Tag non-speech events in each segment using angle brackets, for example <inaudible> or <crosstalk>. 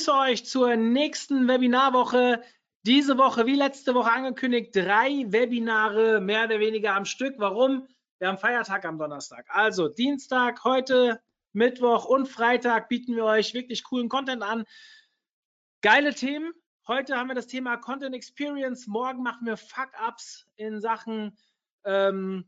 Begrüße euch zur nächsten Webinarwoche. Diese Woche, wie letzte Woche angekündigt, drei Webinare mehr oder weniger am Stück. Warum? Wir haben Feiertag am Donnerstag. Also Dienstag, heute, Mittwoch und Freitag bieten wir euch wirklich coolen Content an. Geile Themen. Heute haben wir das Thema Content Experience. Morgen machen wir Fuck-Ups in Sachen ähm,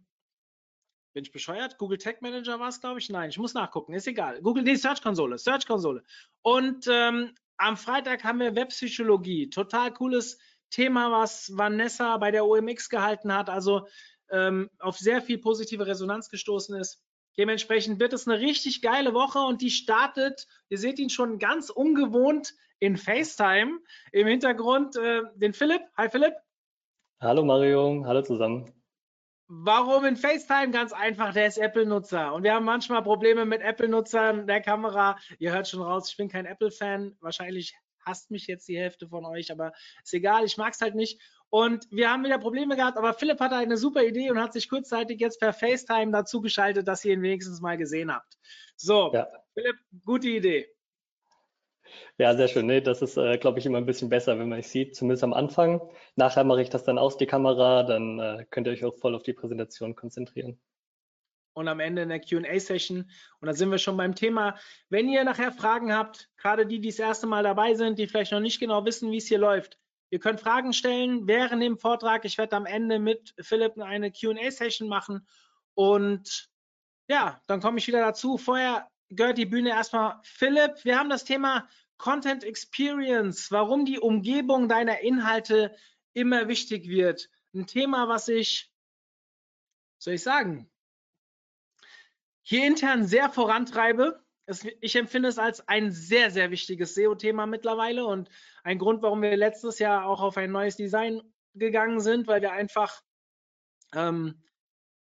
bin ich bescheuert? Google Tag Manager war es, glaube ich. Nein, ich muss nachgucken. Ist egal. Google, nee, Search Konsole. Search Konsole. Und ähm, am Freitag haben wir Webpsychologie. Total cooles Thema, was Vanessa bei der OMX gehalten hat. Also ähm, auf sehr viel positive Resonanz gestoßen ist. Dementsprechend wird es eine richtig geile Woche und die startet, ihr seht ihn schon ganz ungewohnt in FaceTime. Im Hintergrund äh, den Philipp. Hi Philipp. Hallo Mario, hallo zusammen. Warum in FaceTime? Ganz einfach, der ist Apple-Nutzer. Und wir haben manchmal Probleme mit Apple-Nutzern der Kamera. Ihr hört schon raus, ich bin kein Apple-Fan. Wahrscheinlich hasst mich jetzt die Hälfte von euch, aber ist egal, ich mag es halt nicht. Und wir haben wieder Probleme gehabt, aber Philipp hatte eine super Idee und hat sich kurzzeitig jetzt per FaceTime dazu geschaltet, dass ihr ihn wenigstens mal gesehen habt. So, ja. Philipp, gute Idee. Ja, sehr schön. Nee, das ist, äh, glaube ich, immer ein bisschen besser, wenn man es sieht, zumindest am Anfang. Nachher mache ich das dann aus, die Kamera, dann äh, könnt ihr euch auch voll auf die Präsentation konzentrieren. Und am Ende in der QA-Session. Und da sind wir schon beim Thema. Wenn ihr nachher Fragen habt, gerade die, die das erste Mal dabei sind, die vielleicht noch nicht genau wissen, wie es hier läuft, ihr könnt Fragen stellen während dem Vortrag. Ich werde am Ende mit Philipp eine QA-Session machen. Und ja, dann komme ich wieder dazu. Vorher gehört die Bühne erstmal Philipp. Wir haben das Thema Content Experience, warum die Umgebung deiner Inhalte immer wichtig wird. Ein Thema, was ich, soll ich sagen, hier intern sehr vorantreibe. Es, ich empfinde es als ein sehr, sehr wichtiges SEO-Thema mittlerweile und ein Grund, warum wir letztes Jahr auch auf ein neues Design gegangen sind, weil wir einfach ähm,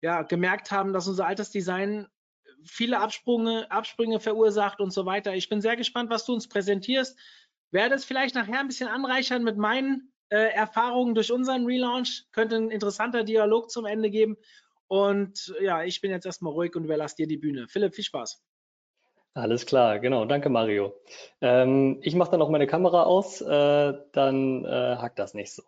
ja, gemerkt haben, dass unser altes Design viele Absprünge, Absprünge verursacht und so weiter. Ich bin sehr gespannt, was du uns präsentierst. Werde es vielleicht nachher ein bisschen anreichern mit meinen äh, Erfahrungen durch unseren Relaunch. Könnte ein interessanter Dialog zum Ende geben. Und ja, ich bin jetzt erstmal ruhig und überlasse dir die Bühne. Philipp, viel Spaß. Alles klar, genau. Danke, Mario. Ähm, ich mache dann auch meine Kamera aus, äh, dann äh, hackt das nicht so.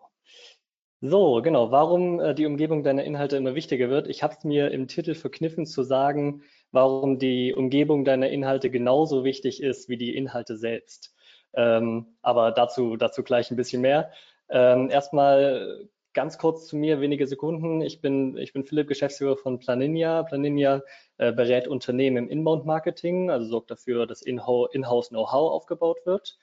So, genau. Warum äh, die Umgebung deiner Inhalte immer wichtiger wird. Ich habe es mir im Titel verkniffen zu sagen, warum die Umgebung deiner Inhalte genauso wichtig ist wie die Inhalte selbst. Ähm, aber dazu, dazu gleich ein bisschen mehr. Ähm, erstmal ganz kurz zu mir, wenige Sekunden. Ich bin, ich bin Philipp, Geschäftsführer von Planinia. Planinia äh, berät Unternehmen im Inbound-Marketing, also sorgt dafür, dass In-house-Know-how aufgebaut wird.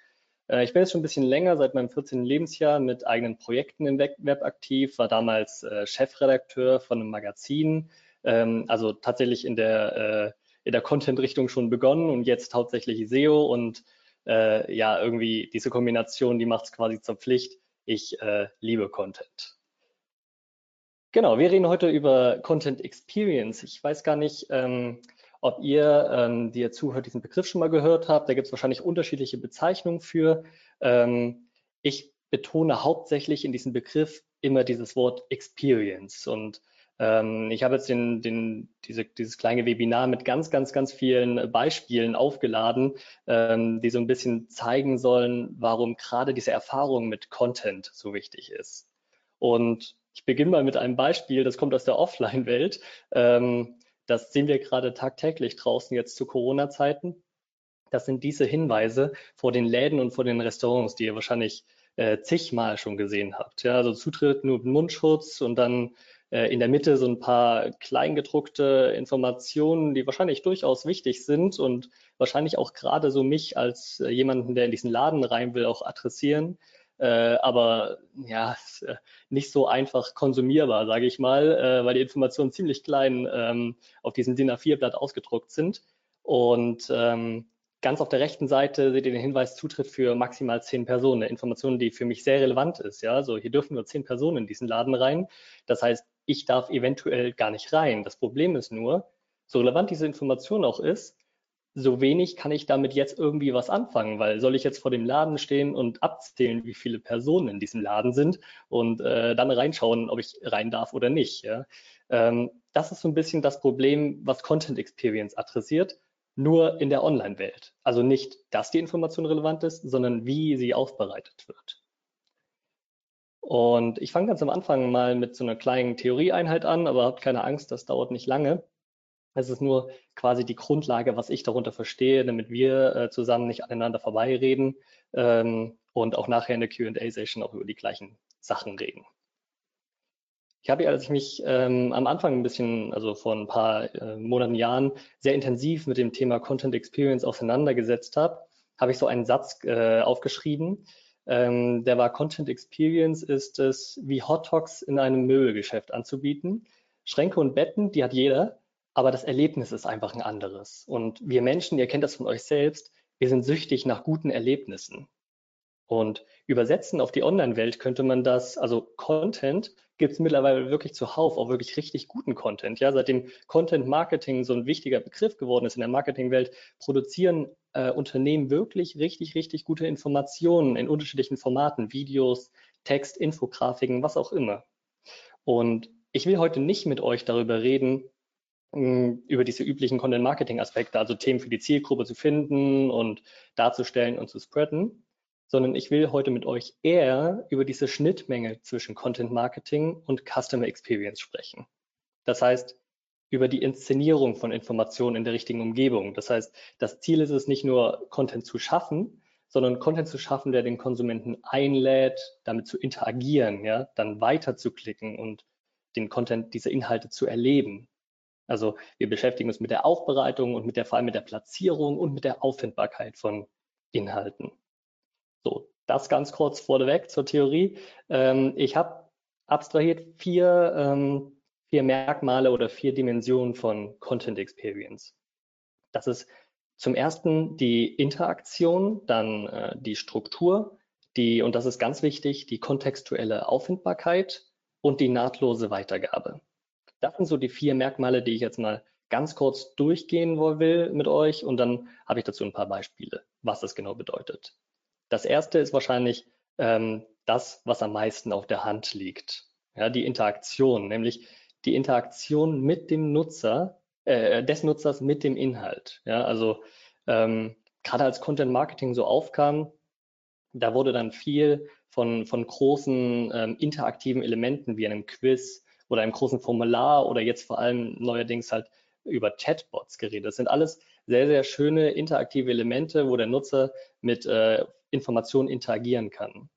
Äh, ich bin jetzt schon ein bisschen länger, seit meinem 14. Lebensjahr, mit eigenen Projekten im Web aktiv, war damals äh, Chefredakteur von einem Magazin, ähm, also tatsächlich in der, äh, der Content-Richtung schon begonnen und jetzt hauptsächlich SEO und äh, ja, irgendwie diese Kombination, die macht es quasi zur Pflicht. Ich äh, liebe Content. Genau, wir reden heute über Content Experience. Ich weiß gar nicht, ähm, ob ihr, ähm, die ihr zuhört, diesen Begriff schon mal gehört habt. Da gibt es wahrscheinlich unterschiedliche Bezeichnungen für. Ähm, ich betone hauptsächlich in diesem Begriff immer dieses Wort Experience. Und ähm, ich habe jetzt den, den, diese, dieses kleine Webinar mit ganz, ganz, ganz vielen Beispielen aufgeladen, ähm, die so ein bisschen zeigen sollen, warum gerade diese Erfahrung mit Content so wichtig ist. Und ich beginne mal mit einem Beispiel, das kommt aus der Offline-Welt. Ähm, das sehen wir gerade tagtäglich draußen jetzt zu Corona-Zeiten. Das sind diese Hinweise vor den Läden und vor den Restaurants, die ihr wahrscheinlich äh, zigmal schon gesehen habt. Ja, also Zutritt nur mit Mundschutz und dann in der Mitte so ein paar kleingedruckte Informationen, die wahrscheinlich durchaus wichtig sind und wahrscheinlich auch gerade so mich als äh, jemanden, der in diesen Laden rein will, auch adressieren. Äh, aber ja, äh, nicht so einfach konsumierbar, sage ich mal, äh, weil die Informationen ziemlich klein ähm, auf diesem DIN A4-Blatt ausgedruckt sind. Und ähm, ganz auf der rechten Seite seht ihr den Hinweis Zutritt für maximal zehn Personen. Eine Information, die für mich sehr relevant ist. Ja, also hier dürfen nur zehn Personen in diesen Laden rein. Das heißt, ich darf eventuell gar nicht rein. Das Problem ist nur, so relevant diese Information auch ist, so wenig kann ich damit jetzt irgendwie was anfangen, weil soll ich jetzt vor dem Laden stehen und abzählen, wie viele Personen in diesem Laden sind und äh, dann reinschauen, ob ich rein darf oder nicht. Ja? Ähm, das ist so ein bisschen das Problem, was Content Experience adressiert, nur in der Online-Welt. Also nicht, dass die Information relevant ist, sondern wie sie aufbereitet wird. Und ich fange ganz am Anfang mal mit so einer kleinen Theorieeinheit an, aber habt keine Angst, das dauert nicht lange. Es ist nur quasi die Grundlage, was ich darunter verstehe, damit wir äh, zusammen nicht aneinander vorbeireden ähm, und auch nachher in der Q&A-Session auch über die gleichen Sachen reden. Ich habe, als ich mich ähm, am Anfang ein bisschen, also vor ein paar äh, Monaten, Jahren, sehr intensiv mit dem Thema Content Experience auseinandergesetzt habe, habe ich so einen Satz äh, aufgeschrieben. Ähm, der war Content Experience ist es, wie Hot Dogs in einem Möbelgeschäft anzubieten. Schränke und Betten, die hat jeder, aber das Erlebnis ist einfach ein anderes. Und wir Menschen, ihr kennt das von euch selbst, wir sind süchtig nach guten Erlebnissen. Und übersetzen auf die Online-Welt könnte man das, also Content gibt es mittlerweile wirklich zuhauf, auch wirklich richtig guten Content. Ja, seitdem Content Marketing so ein wichtiger Begriff geworden ist in der Marketingwelt, produzieren äh, Unternehmen wirklich richtig, richtig gute Informationen in unterschiedlichen Formaten, Videos, Text, Infografiken, was auch immer. Und ich will heute nicht mit euch darüber reden, über diese üblichen Content-Marketing-Aspekte, also Themen für die Zielgruppe zu finden und darzustellen und zu spreaden, sondern ich will heute mit euch eher über diese Schnittmenge zwischen Content-Marketing und Customer Experience sprechen. Das heißt, über die Inszenierung von Informationen in der richtigen Umgebung. Das heißt, das Ziel ist es nicht nur, Content zu schaffen, sondern Content zu schaffen, der den Konsumenten einlädt, damit zu interagieren, ja, dann weiter zu klicken und den Content, diese Inhalte zu erleben. Also wir beschäftigen uns mit der Aufbereitung und mit der vor allem mit der Platzierung und mit der Auffindbarkeit von Inhalten. So, das ganz kurz vorneweg zur Theorie. Ähm, ich habe abstrahiert vier, ähm, vier Merkmale oder vier Dimensionen von Content Experience. Das ist zum ersten die Interaktion, dann äh, die Struktur, die, und das ist ganz wichtig, die kontextuelle Auffindbarkeit und die nahtlose Weitergabe. Das sind so die vier Merkmale, die ich jetzt mal ganz kurz durchgehen will mit euch und dann habe ich dazu ein paar Beispiele, was das genau bedeutet. Das erste ist wahrscheinlich ähm, das, was am meisten auf der Hand liegt. Ja, die Interaktion, nämlich die Interaktion mit dem Nutzer, äh, des Nutzers mit dem Inhalt. Ja, also ähm, gerade als Content Marketing so aufkam, da wurde dann viel von, von großen ähm, interaktiven Elementen wie einem Quiz, oder einem großen Formular oder jetzt vor allem neuerdings halt über Chatbots geredet. Das sind alles sehr, sehr schöne interaktive Elemente, wo der Nutzer mit äh, Informationen interagieren kann.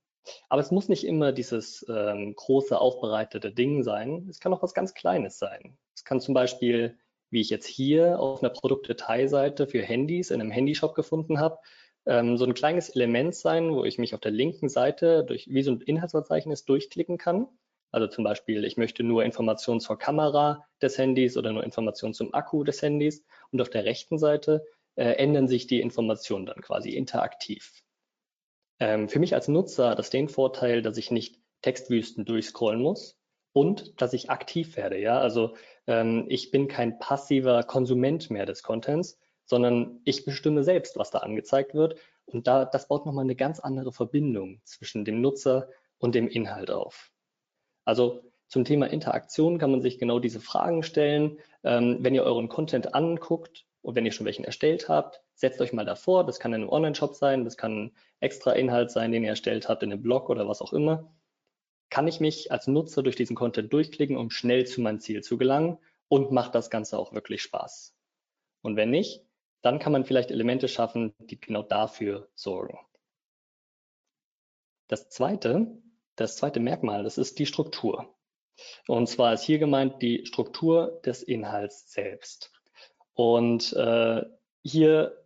Aber es muss nicht immer dieses ähm, große, aufbereitete Ding sein. Es kann auch was ganz Kleines sein. Es kann zum Beispiel, wie ich jetzt hier auf einer Produktdetailseite für Handys in einem Handyshop gefunden habe, ähm, so ein kleines Element sein, wo ich mich auf der linken Seite durch wie so ein Inhaltsverzeichnis durchklicken kann also zum Beispiel, ich möchte nur Informationen zur Kamera des Handys oder nur Informationen zum Akku des Handys. Und auf der rechten Seite äh, ändern sich die Informationen dann quasi interaktiv. Ähm, für mich als Nutzer hat das den Vorteil, dass ich nicht Textwüsten durchscrollen muss und dass ich aktiv werde. Ja, also ähm, ich bin kein passiver Konsument mehr des Contents, sondern ich bestimme selbst, was da angezeigt wird. Und da, das baut nochmal eine ganz andere Verbindung zwischen dem Nutzer und dem Inhalt auf. Also zum Thema Interaktion kann man sich genau diese Fragen stellen. Ähm, wenn ihr euren Content anguckt und wenn ihr schon welchen erstellt habt, setzt euch mal davor. Das kann in einem Online-Shop sein, das kann ein extra Inhalt sein, den ihr erstellt habt in einem Blog oder was auch immer. Kann ich mich als Nutzer durch diesen Content durchklicken, um schnell zu meinem Ziel zu gelangen und macht das Ganze auch wirklich Spaß? Und wenn nicht, dann kann man vielleicht Elemente schaffen, die genau dafür sorgen. Das zweite das zweite Merkmal, das ist die Struktur. Und zwar ist hier gemeint die Struktur des Inhalts selbst. Und äh, hier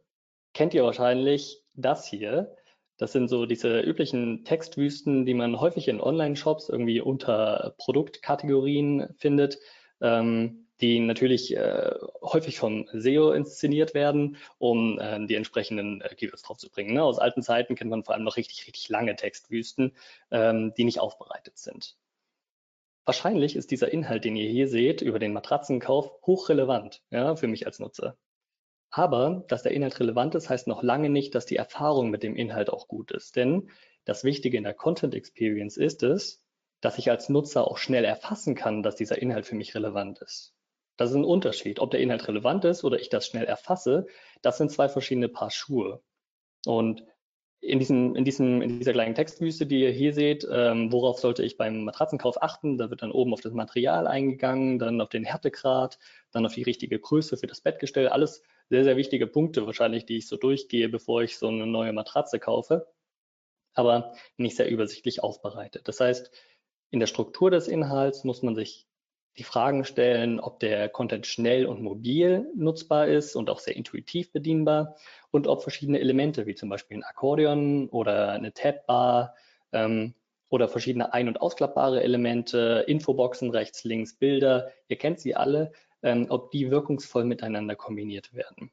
kennt ihr wahrscheinlich das hier. Das sind so diese üblichen Textwüsten, die man häufig in Online-Shops irgendwie unter Produktkategorien findet. Ähm, die natürlich äh, häufig vom SEO inszeniert werden, um äh, die entsprechenden äh, Keywords draufzubringen. Ne? Aus alten Zeiten kennt man vor allem noch richtig, richtig lange Textwüsten, ähm, die nicht aufbereitet sind. Wahrscheinlich ist dieser Inhalt, den ihr hier seht, über den Matratzenkauf hochrelevant ja, für mich als Nutzer. Aber dass der Inhalt relevant ist, heißt noch lange nicht, dass die Erfahrung mit dem Inhalt auch gut ist. Denn das Wichtige in der Content Experience ist es, dass ich als Nutzer auch schnell erfassen kann, dass dieser Inhalt für mich relevant ist. Das ist ein Unterschied. Ob der Inhalt relevant ist oder ich das schnell erfasse, das sind zwei verschiedene Paar Schuhe. Und in, diesem, in, diesem, in dieser kleinen Textwüste, die ihr hier seht, ähm, worauf sollte ich beim Matratzenkauf achten? Da wird dann oben auf das Material eingegangen, dann auf den Härtegrad, dann auf die richtige Größe für das Bettgestell. Alles sehr, sehr wichtige Punkte wahrscheinlich, die ich so durchgehe, bevor ich so eine neue Matratze kaufe, aber nicht sehr übersichtlich aufbereitet. Das heißt, in der Struktur des Inhalts muss man sich die Fragen stellen, ob der Content schnell und mobil nutzbar ist und auch sehr intuitiv bedienbar und ob verschiedene Elemente wie zum Beispiel ein Akkordeon oder eine Tabbar ähm, oder verschiedene ein- und ausklappbare Elemente, Infoboxen rechts, links, Bilder, ihr kennt sie alle, ähm, ob die wirkungsvoll miteinander kombiniert werden.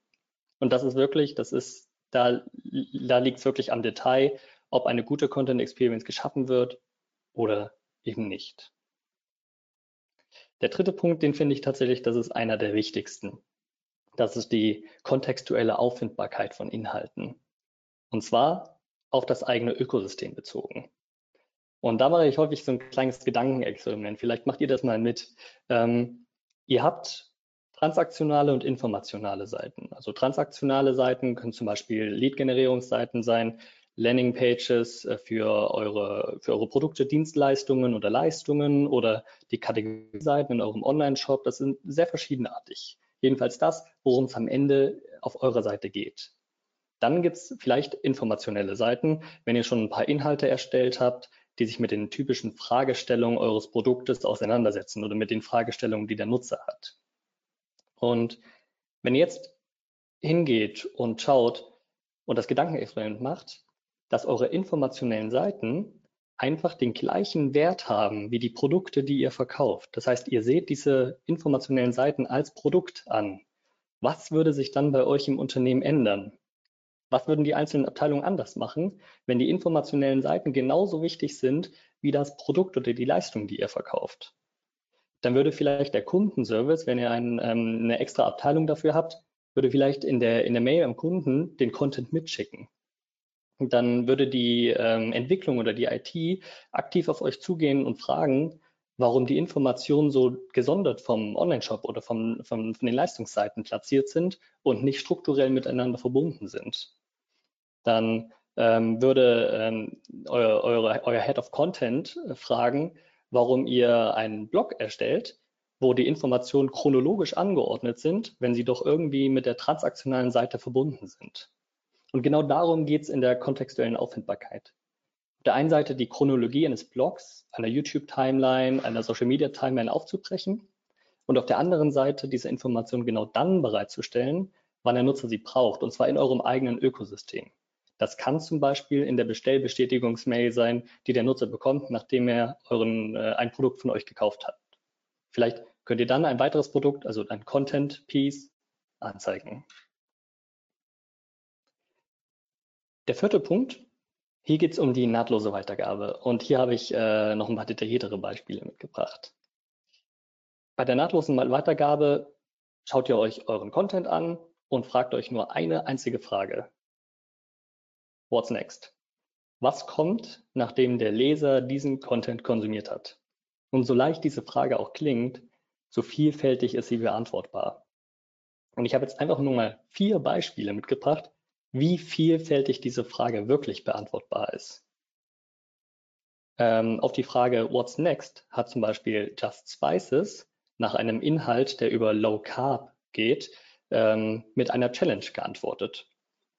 Und das ist wirklich, das ist, da, da liegt es wirklich am Detail, ob eine gute Content Experience geschaffen wird oder eben nicht. Der dritte Punkt, den finde ich tatsächlich, das ist einer der wichtigsten. Das ist die kontextuelle Auffindbarkeit von Inhalten. Und zwar auf das eigene Ökosystem bezogen. Und da mache ich häufig so ein kleines Gedankenexperiment. Vielleicht macht ihr das mal mit. Ähm, ihr habt transaktionale und informationale Seiten. Also transaktionale Seiten können zum Beispiel Lead-Generierungsseiten sein, Landingpages äh, für eure, für eure Produkte, Dienstleistungen oder Leistungen oder die Kategorieseiten in eurem Online-Shop. Das sind sehr verschiedenartig. Jedenfalls das, worum es am Ende auf eurer Seite geht. Dann gibt es vielleicht informationelle Seiten, wenn ihr schon ein paar Inhalte erstellt habt, die sich mit den typischen Fragestellungen eures Produktes auseinandersetzen oder mit den Fragestellungen, die der Nutzer hat. Und wenn ihr jetzt hingeht und schaut und das Gedankenexperiment macht, dass eure informationellen Seiten einfach den gleichen Wert haben wie die Produkte, die ihr verkauft. Das heißt, ihr seht diese informationellen Seiten als Produkt an. Was würde sich dann bei euch im Unternehmen ändern? Was würden die einzelnen Abteilungen anders machen, wenn die informationellen Seiten genauso wichtig sind wie das Produkt oder die Leistung, die ihr verkauft? Dann würde vielleicht der Kundenservice, wenn ihr ein, ähm, eine extra Abteilung dafür habt, würde vielleicht in der, in der Mail am Kunden den Content mitschicken dann würde die ähm, Entwicklung oder die IT aktiv auf euch zugehen und fragen, warum die Informationen so gesondert vom Online-Shop oder vom, vom, von den Leistungsseiten platziert sind und nicht strukturell miteinander verbunden sind. Dann ähm, würde ähm, euer, eure, euer Head of Content äh, fragen, warum ihr einen Blog erstellt, wo die Informationen chronologisch angeordnet sind, wenn sie doch irgendwie mit der transaktionalen Seite verbunden sind. Und genau darum geht es in der kontextuellen Auffindbarkeit. Auf der einen Seite die Chronologie eines Blogs, einer YouTube-Timeline, einer Social-Media-Timeline aufzubrechen und auf der anderen Seite diese Information genau dann bereitzustellen, wann der Nutzer sie braucht, und zwar in eurem eigenen Ökosystem. Das kann zum Beispiel in der Bestellbestätigungsmail sein, die der Nutzer bekommt, nachdem er euren, äh, ein Produkt von euch gekauft hat. Vielleicht könnt ihr dann ein weiteres Produkt, also ein Content-Piece, anzeigen. Der vierte Punkt, hier geht es um die nahtlose Weitergabe und hier habe ich äh, noch ein paar detailliertere Beispiele mitgebracht. Bei der nahtlosen Weitergabe schaut ihr euch euren Content an und fragt euch nur eine einzige Frage. What's next? Was kommt, nachdem der Leser diesen Content konsumiert hat? Und so leicht diese Frage auch klingt, so vielfältig ist sie beantwortbar. Und ich habe jetzt einfach nur mal vier Beispiele mitgebracht, wie vielfältig diese Frage wirklich beantwortbar ist. Ähm, auf die Frage What's next hat zum Beispiel Just Spices nach einem Inhalt, der über Low Carb geht, ähm, mit einer Challenge geantwortet.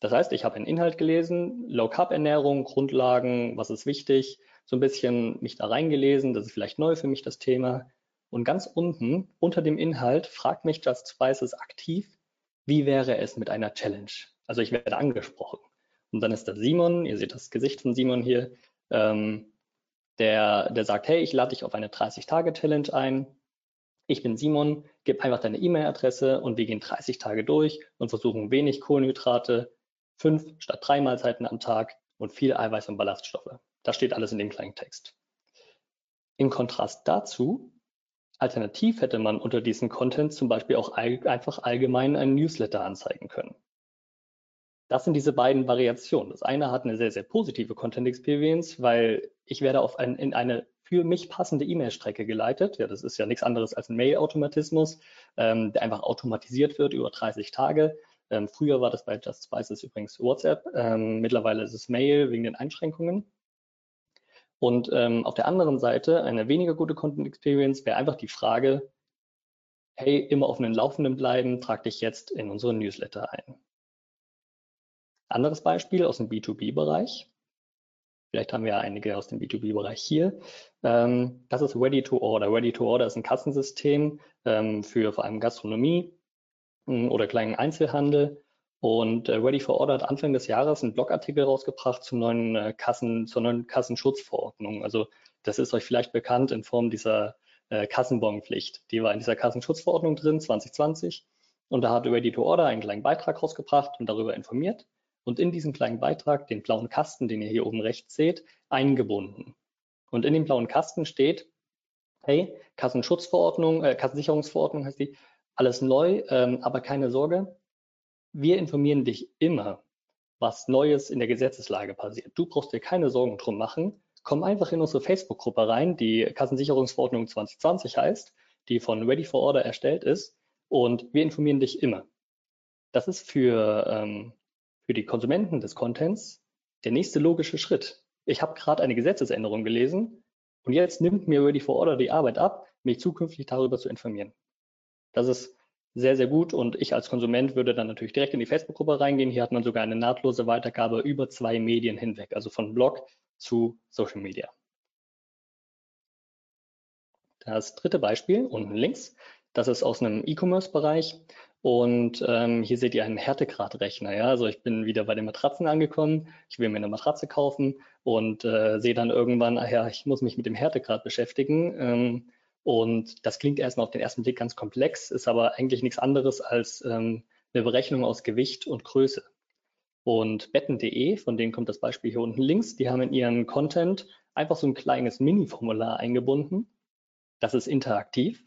Das heißt, ich habe einen Inhalt gelesen, Low Carb Ernährung, Grundlagen, was ist wichtig, so ein bisschen mich da reingelesen, das ist vielleicht neu für mich das Thema. Und ganz unten, unter dem Inhalt, fragt mich Just Spices aktiv, wie wäre es mit einer Challenge? Also ich werde angesprochen. Und dann ist da Simon, ihr seht das Gesicht von Simon hier, ähm, der, der sagt, hey, ich lade dich auf eine 30-Tage-Challenge ein. ich bin Simon, gib einfach deine E-Mail-Adresse und wir gehen 30 Tage durch und versuchen wenig Kohlenhydrate, fünf statt drei Mahlzeiten am Tag und viel Eiweiß und Ballaststoffe. Das steht alles in dem kleinen Text. Im Kontrast dazu, alternativ hätte man unter diesem Content zum Beispiel auch all, einfach allgemein einen Newsletter anzeigen können. Das sind diese beiden Variationen. Das eine hat eine sehr, sehr positive Content Experience, weil ich werde auf ein, in eine für mich passende E-Mail-Strecke geleitet. Ja, das ist ja nichts anderes als ein Mail-Automatismus, ähm, der einfach automatisiert wird über 30 Tage. Ähm, früher war das bei Just Spices übrigens WhatsApp. Ähm, mittlerweile ist es Mail wegen den Einschränkungen. Und ähm, auf der anderen Seite eine weniger gute Content Experience wäre einfach die Frage, hey, immer auf einem Laufenden bleiben, trag dich jetzt in unseren Newsletter ein. Anderes Beispiel aus dem B2B-Bereich. Vielleicht haben wir ja einige aus dem B2B-Bereich hier. Ähm, das ist Ready to Order. Ready to Order ist ein Kassensystem ähm, für vor allem Gastronomie hm, oder kleinen Einzelhandel. Und äh, Ready for Order hat Anfang des Jahres einen Blogartikel rausgebracht zum neuen äh, Kassen, zur neuen Kassenschutzverordnung. Also das ist euch vielleicht bekannt in Form dieser äh, Kassenbonpflicht. Die war in dieser Kassenschutzverordnung drin 2020. Und da hat Ready to Order einen kleinen Beitrag rausgebracht und darüber informiert und in diesen kleinen Beitrag den blauen Kasten, den ihr hier oben rechts seht, eingebunden. Und in dem blauen Kasten steht, hey, Kassenschutzverordnung, äh, Kassensicherungsverordnung heißt die, alles neu, ähm, aber keine Sorge, wir informieren dich immer, was Neues in der Gesetzeslage passiert. Du brauchst dir keine Sorgen drum machen. Komm einfach in unsere Facebook-Gruppe rein, die Kassensicherungsverordnung 2020 heißt, die von Ready for Order erstellt ist und wir informieren dich immer. Das ist für ähm, für die Konsumenten des Contents der nächste logische Schritt. Ich habe gerade eine Gesetzesänderung gelesen und jetzt nimmt mir Ready for Order die Arbeit ab, mich zukünftig darüber zu informieren. Das ist sehr, sehr gut und ich als Konsument würde dann natürlich direkt in die Facebook-Gruppe reingehen. Hier hat man sogar eine nahtlose Weitergabe über zwei Medien hinweg, also von Blog zu Social Media. Das dritte Beispiel unten links, das ist aus einem E-Commerce-Bereich. Und ähm, hier seht ihr einen Härtegradrechner. Ja? Also ich bin wieder bei den Matratzen angekommen. Ich will mir eine Matratze kaufen und äh, sehe dann irgendwann, ach ja, ich muss mich mit dem Härtegrad beschäftigen. Ähm, und das klingt erstmal auf den ersten Blick ganz komplex, ist aber eigentlich nichts anderes als ähm, eine Berechnung aus Gewicht und Größe. Und betten.de, von denen kommt das Beispiel hier unten links, die haben in ihren Content einfach so ein kleines Mini-Formular eingebunden. Das ist interaktiv.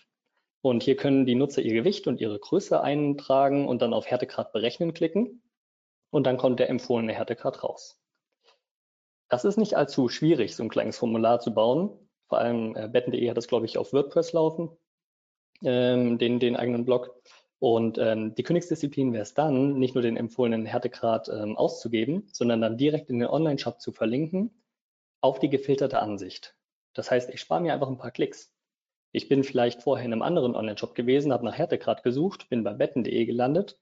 Und hier können die Nutzer ihr Gewicht und ihre Größe eintragen und dann auf Härtegrad berechnen klicken. Und dann kommt der empfohlene Härtegrad raus. Das ist nicht allzu schwierig, so ein kleines Formular zu bauen. Vor allem äh, betten.de hat das, glaube ich, auf WordPress laufen, ähm, den, den eigenen Blog. Und ähm, die Königsdisziplin wäre es dann, nicht nur den empfohlenen Härtegrad ähm, auszugeben, sondern dann direkt in den Online-Shop zu verlinken auf die gefilterte Ansicht. Das heißt, ich spare mir einfach ein paar Klicks. Ich bin vielleicht vorher in einem anderen Online-Shop gewesen, habe nach Härtegrad gesucht, bin bei betten.de gelandet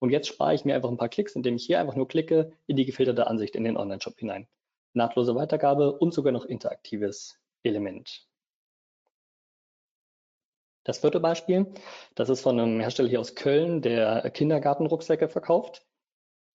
und jetzt spare ich mir einfach ein paar Klicks, indem ich hier einfach nur klicke in die gefilterte Ansicht in den Online-Shop hinein. Nahtlose Weitergabe und sogar noch interaktives Element. Das vierte Beispiel, das ist von einem Hersteller hier aus Köln, der Kindergartenrucksäcke verkauft.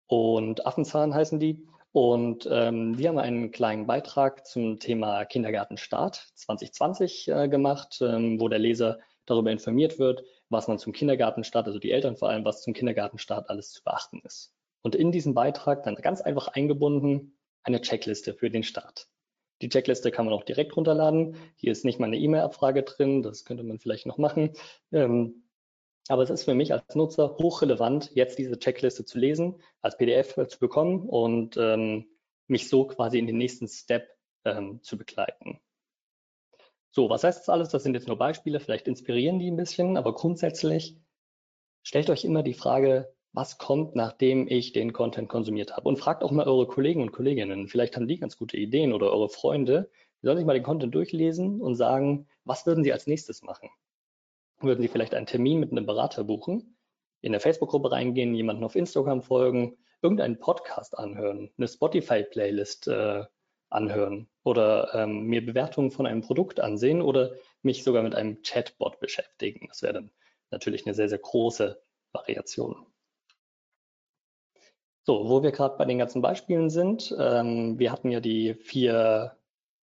Und Affenzahn heißen die. Und ähm, wir haben einen kleinen Beitrag zum Thema Kindergartenstart 2020 äh, gemacht, ähm, wo der Leser darüber informiert wird, was man zum Kindergartenstart, also die Eltern vor allem, was zum Kindergartenstart alles zu beachten ist. Und in diesem Beitrag dann ganz einfach eingebunden eine Checkliste für den Start. Die Checkliste kann man auch direkt runterladen. Hier ist nicht mal eine E-Mail-Abfrage drin, das könnte man vielleicht noch machen. Ähm, aber es ist für mich als Nutzer hochrelevant, jetzt diese Checkliste zu lesen, als PDF zu bekommen und ähm, mich so quasi in den nächsten Step ähm, zu begleiten. So, was heißt das alles? Das sind jetzt nur Beispiele, vielleicht inspirieren die ein bisschen, aber grundsätzlich stellt euch immer die Frage, was kommt, nachdem ich den Content konsumiert habe? Und fragt auch mal eure Kollegen und Kolleginnen. Vielleicht haben die ganz gute Ideen oder eure Freunde. Die sollen sich mal den Content durchlesen und sagen, was würden sie als nächstes machen? Würden Sie vielleicht einen Termin mit einem Berater buchen, in eine Facebook-Gruppe reingehen, jemanden auf Instagram folgen, irgendeinen Podcast anhören, eine Spotify-Playlist äh, anhören oder ähm, mir Bewertungen von einem Produkt ansehen oder mich sogar mit einem Chatbot beschäftigen. Das wäre dann natürlich eine sehr, sehr große Variation. So, wo wir gerade bei den ganzen Beispielen sind, ähm, wir hatten ja die vier,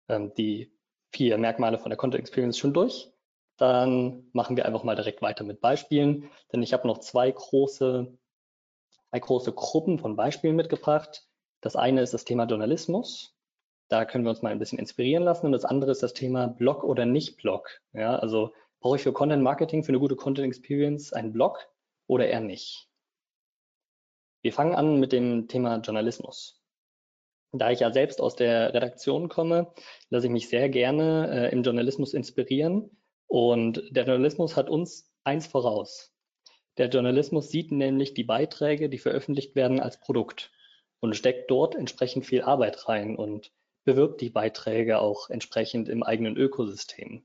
ähm, die vier Merkmale von der Content Experience schon durch. Dann machen wir einfach mal direkt weiter mit Beispielen, denn ich habe noch zwei große, zwei große Gruppen von Beispielen mitgebracht. Das eine ist das Thema Journalismus. Da können wir uns mal ein bisschen inspirieren lassen. Und das andere ist das Thema Blog oder nicht Blog. Ja, also brauche ich für Content Marketing, für eine gute Content Experience einen Blog oder eher nicht? Wir fangen an mit dem Thema Journalismus. Da ich ja selbst aus der Redaktion komme, lasse ich mich sehr gerne äh, im Journalismus inspirieren. Und der Journalismus hat uns eins voraus. Der Journalismus sieht nämlich die Beiträge, die veröffentlicht werden, als Produkt und steckt dort entsprechend viel Arbeit rein und bewirbt die Beiträge auch entsprechend im eigenen Ökosystem.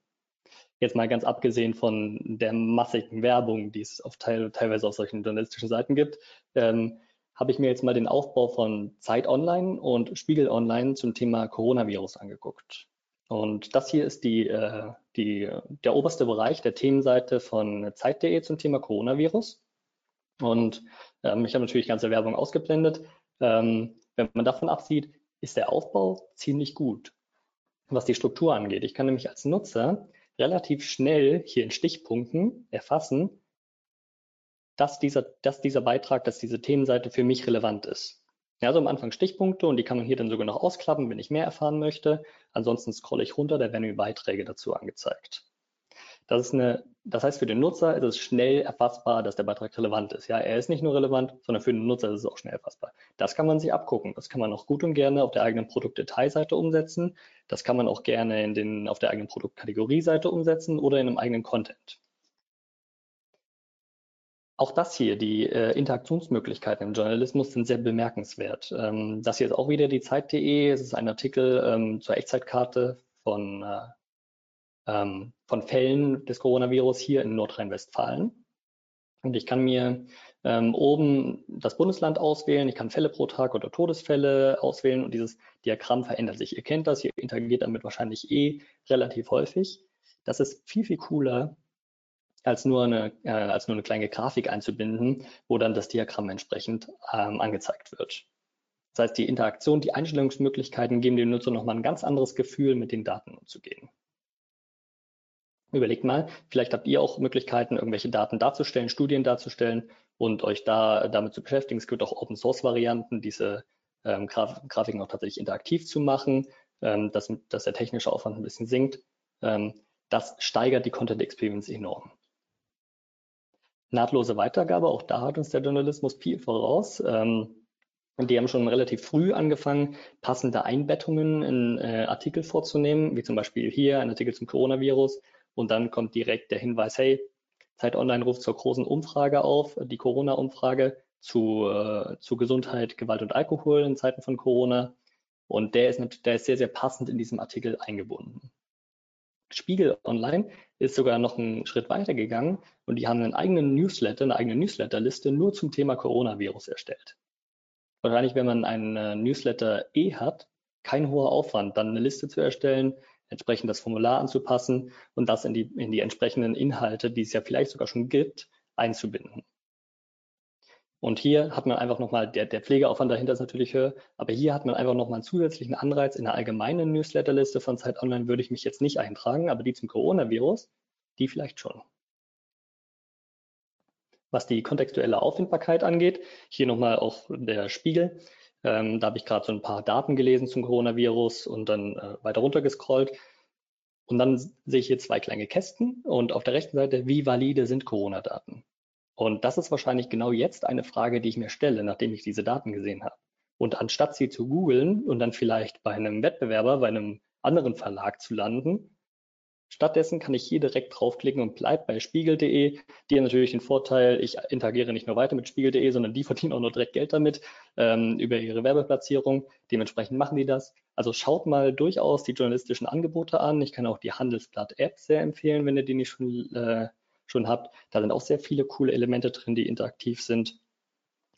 Jetzt mal ganz abgesehen von der massigen Werbung, die es auf teil, teilweise auf solchen journalistischen Seiten gibt, ähm, habe ich mir jetzt mal den Aufbau von Zeit Online und Spiegel Online zum Thema Coronavirus angeguckt. Und das hier ist die, äh, die, der oberste Bereich der Themenseite von Zeit.de zum Thema Coronavirus. Und ähm, ich habe natürlich ganze Werbung ausgeblendet. Ähm, wenn man davon absieht, ist der Aufbau ziemlich gut, was die Struktur angeht. Ich kann nämlich als Nutzer relativ schnell hier in Stichpunkten erfassen, dass dieser, dass dieser Beitrag, dass diese Themenseite für mich relevant ist. Ja, also am Anfang Stichpunkte und die kann man hier dann sogar noch ausklappen, wenn ich mehr erfahren möchte. Ansonsten scrolle ich runter, da werden mir Beiträge dazu angezeigt. Das, ist eine, das heißt, für den Nutzer ist es schnell erfassbar, dass der Beitrag relevant ist. Ja, er ist nicht nur relevant, sondern für den Nutzer ist es auch schnell erfassbar. Das kann man sich abgucken. Das kann man auch gut und gerne auf der eigenen Produktdetailseite umsetzen. Das kann man auch gerne in den, auf der eigenen Produktkategorieseite umsetzen oder in einem eigenen Content. Auch das hier, die äh, Interaktionsmöglichkeiten im Journalismus sind sehr bemerkenswert. Ähm, das hier ist auch wieder die Zeit.de. Es ist ein Artikel ähm, zur Echtzeitkarte von äh, ähm, von Fällen des Coronavirus hier in Nordrhein-Westfalen. Und ich kann mir ähm, oben das Bundesland auswählen, ich kann Fälle pro Tag oder Todesfälle auswählen und dieses Diagramm verändert sich. Ihr kennt das, ihr interagiert damit wahrscheinlich eh relativ häufig. Das ist viel, viel cooler, als nur eine, äh, als nur eine kleine Grafik einzubinden, wo dann das Diagramm entsprechend ähm, angezeigt wird. Das heißt, die Interaktion, die Einstellungsmöglichkeiten geben dem Nutzer nochmal ein ganz anderes Gefühl, mit den Daten umzugehen. Überlegt mal, vielleicht habt ihr auch Möglichkeiten, irgendwelche Daten darzustellen, Studien darzustellen und euch da damit zu beschäftigen. Es gibt auch Open Source Varianten, diese ähm, Graf Grafiken auch tatsächlich interaktiv zu machen, ähm, dass, dass der technische Aufwand ein bisschen sinkt. Ähm, das steigert die Content Experience enorm. Nahtlose Weitergabe, auch da hat uns der Journalismus viel voraus. Ähm, die haben schon relativ früh angefangen, passende Einbettungen in äh, Artikel vorzunehmen, wie zum Beispiel hier ein Artikel zum Coronavirus und dann kommt direkt der Hinweis, hey, Zeit Online ruft zur großen Umfrage auf, die Corona-Umfrage zu, äh, zu Gesundheit, Gewalt und Alkohol in Zeiten von Corona. Und der ist, der ist sehr, sehr passend in diesem Artikel eingebunden. Spiegel Online ist sogar noch einen Schritt weiter gegangen und die haben einen eigenen Newsletter, eine eigene Newsletterliste nur zum Thema Coronavirus erstellt. Wahrscheinlich, wenn man einen äh, Newsletter eh hat, kein hoher Aufwand, dann eine Liste zu erstellen, entsprechend das Formular anzupassen und das in die, in die entsprechenden Inhalte, die es ja vielleicht sogar schon gibt, einzubinden. Und hier hat man einfach nochmal, der, der Pflegeaufwand dahinter ist natürlich höher, aber hier hat man einfach nochmal einen zusätzlichen Anreiz. In der allgemeinen Newsletterliste von Zeit Online würde ich mich jetzt nicht eintragen, aber die zum Coronavirus, die vielleicht schon. Was die kontextuelle Auffindbarkeit angeht, hier nochmal auch der Spiegel. Ähm, da habe ich gerade so ein paar Daten gelesen zum Coronavirus und dann äh, weiter runter gescrollt. Und dann sehe ich hier zwei kleine Kästen und auf der rechten Seite, wie valide sind Corona-Daten? Und das ist wahrscheinlich genau jetzt eine Frage, die ich mir stelle, nachdem ich diese Daten gesehen habe. Und anstatt sie zu googeln und dann vielleicht bei einem Wettbewerber, bei einem anderen Verlag zu landen, Stattdessen kann ich hier direkt draufklicken und bleibt bei spiegel.de. Die haben natürlich den Vorteil, ich interagiere nicht nur weiter mit spiegel.de, sondern die <laughs> verdienen auch noch direkt Geld damit ähm, über ihre Werbeplatzierung. Dementsprechend machen die das. Also schaut mal durchaus die journalistischen Angebote an. Ich kann auch die Handelsblatt-App sehr empfehlen, wenn ihr die nicht schon, äh, schon habt. Da sind auch sehr viele coole Elemente drin, die interaktiv sind.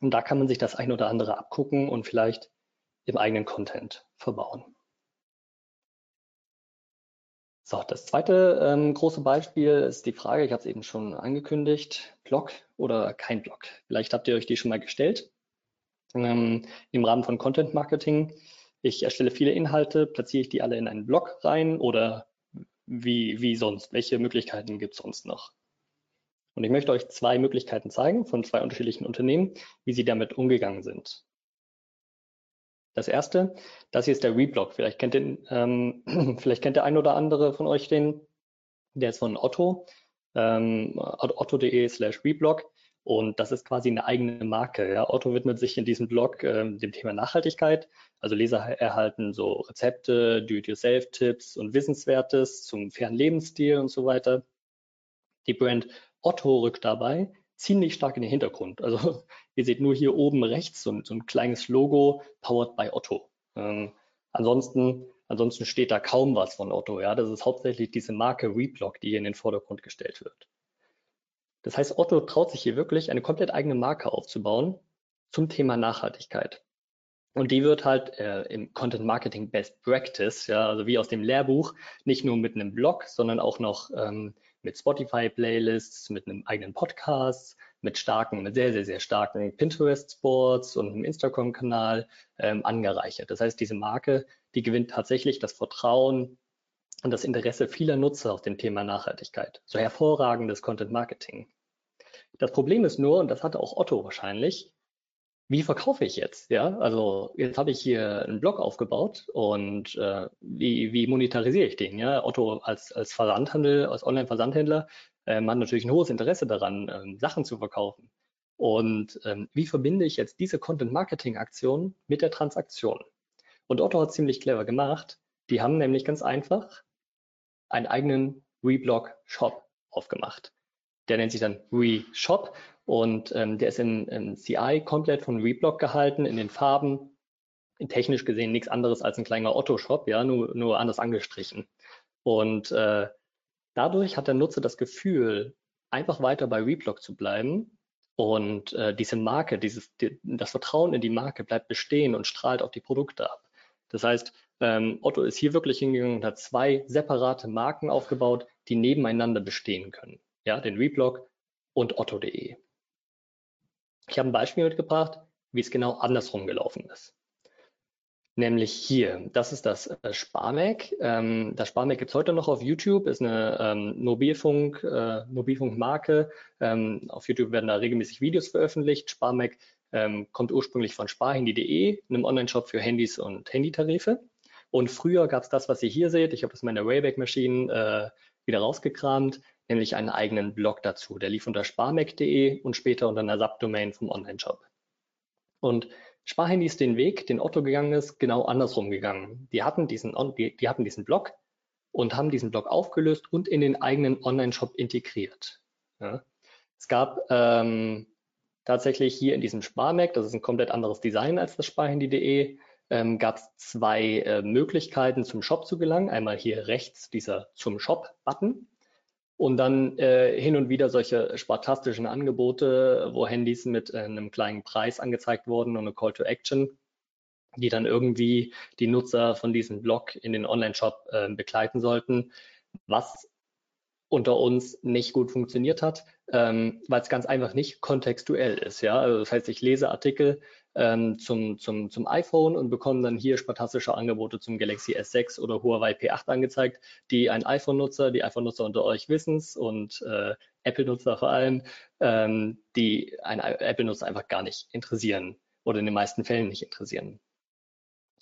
Und da kann man sich das ein oder andere abgucken und vielleicht im eigenen Content verbauen. So, das zweite ähm, große Beispiel ist die Frage, ich habe es eben schon angekündigt, Blog oder kein Blog. Vielleicht habt ihr euch die schon mal gestellt ähm, im Rahmen von Content Marketing. Ich erstelle viele Inhalte, platziere ich die alle in einen Blog rein oder wie, wie sonst? Welche Möglichkeiten gibt es sonst noch? Und ich möchte euch zwei Möglichkeiten zeigen von zwei unterschiedlichen Unternehmen, wie sie damit umgegangen sind. Das erste, das hier ist der Reblog. Vielleicht kennt, den, ähm, <clears throat> vielleicht kennt der ein oder andere von euch den. Der ist von Otto, ähm, otto.de slash Reblog. Und das ist quasi eine eigene Marke. Ja. Otto widmet sich in diesem Blog ähm, dem Thema Nachhaltigkeit. Also Leser erhalten so Rezepte, Do-it-yourself-Tipps und Wissenswertes zum fairen Lebensstil und so weiter. Die Brand Otto rückt dabei ziemlich stark in den Hintergrund. Also <laughs> ihr seht nur hier oben rechts so, so ein kleines Logo, powered by Otto. Ähm, ansonsten, ansonsten steht da kaum was von Otto. Ja, das ist hauptsächlich diese Marke Reblog, die hier in den Vordergrund gestellt wird. Das heißt, Otto traut sich hier wirklich eine komplett eigene Marke aufzubauen zum Thema Nachhaltigkeit. Und die wird halt äh, im Content Marketing Best Practice, ja, also wie aus dem Lehrbuch, nicht nur mit einem Blog, sondern auch noch ähm, mit Spotify-Playlists, mit einem eigenen Podcast, mit starken, mit sehr, sehr, sehr starken Pinterest-Sports und einem Instagram-Kanal ähm, angereichert. Das heißt, diese Marke, die gewinnt tatsächlich das Vertrauen und das Interesse vieler Nutzer auf dem Thema Nachhaltigkeit. So hervorragendes Content Marketing. Das Problem ist nur, und das hatte auch Otto wahrscheinlich, wie verkaufe ich jetzt? Ja, also jetzt habe ich hier einen Blog aufgebaut und äh, wie, wie monetarisiere ich den? Ja, Otto als, als Versandhandel, als Online-Versandhändler äh, hat natürlich ein hohes Interesse daran, ähm, Sachen zu verkaufen. Und ähm, wie verbinde ich jetzt diese Content-Marketing-Aktion mit der Transaktion? Und Otto hat ziemlich clever gemacht. Die haben nämlich ganz einfach einen eigenen Reblog-Shop aufgemacht. Der nennt sich dann ReShop und ähm, der ist in, in CI komplett von Reblock gehalten, in den Farben. Technisch gesehen nichts anderes als ein kleiner Otto-Shop, ja, nur, nur anders angestrichen. Und äh, dadurch hat der Nutzer das Gefühl, einfach weiter bei Reblock zu bleiben. Und äh, diese Marke, dieses, die, das Vertrauen in die Marke bleibt bestehen und strahlt auf die Produkte ab. Das heißt, ähm, Otto ist hier wirklich hingegangen und hat zwei separate Marken aufgebaut, die nebeneinander bestehen können. Ja, den Reblock und Otto.de. Ich habe ein Beispiel mitgebracht, wie es genau andersrum gelaufen ist. Nämlich hier, das ist das äh, Sparmac. Ähm, das Sparmac gibt es heute noch auf YouTube, ist eine ähm, Mobilfunk, äh, Mobilfunkmarke. Ähm, auf YouTube werden da regelmäßig Videos veröffentlicht. Sparmac ähm, kommt ursprünglich von sparhandy.de, einem Online-Shop für Handys und Handytarife. Und früher gab es das, was ihr hier seht. Ich habe das in meiner Wayback Machine äh, wieder rausgekramt nämlich einen eigenen Blog dazu. Der lief unter sparmec.de und später unter einer Subdomain vom Online-Shop. Und Sparhandy ist den Weg, den Otto gegangen ist, genau andersrum gegangen. Die hatten diesen, die, hatten diesen Blog und haben diesen Blog aufgelöst und in den eigenen Online-Shop integriert. Ja. Es gab ähm, tatsächlich hier in diesem Sparmac, das ist ein komplett anderes Design als das sparhandy.de, ähm, gab es zwei äh, Möglichkeiten zum Shop zu gelangen. Einmal hier rechts dieser zum Shop-Button und dann äh, hin und wieder solche spartastischen Angebote, wo Handys mit äh, einem kleinen Preis angezeigt wurden und eine Call to Action, die dann irgendwie die Nutzer von diesem Blog in den Online-Shop äh, begleiten sollten, was unter uns nicht gut funktioniert hat, ähm, weil es ganz einfach nicht kontextuell ist. Ja? Also das heißt, ich lese Artikel ähm, zum, zum, zum iPhone und bekommen dann hier spartastische Angebote zum Galaxy S6 oder Huawei P8 angezeigt, die ein iPhone-Nutzer, die iPhone-Nutzer unter euch wissens und äh, Apple-Nutzer vor allem, ähm, die ein Apple-Nutzer einfach gar nicht interessieren oder in den meisten Fällen nicht interessieren.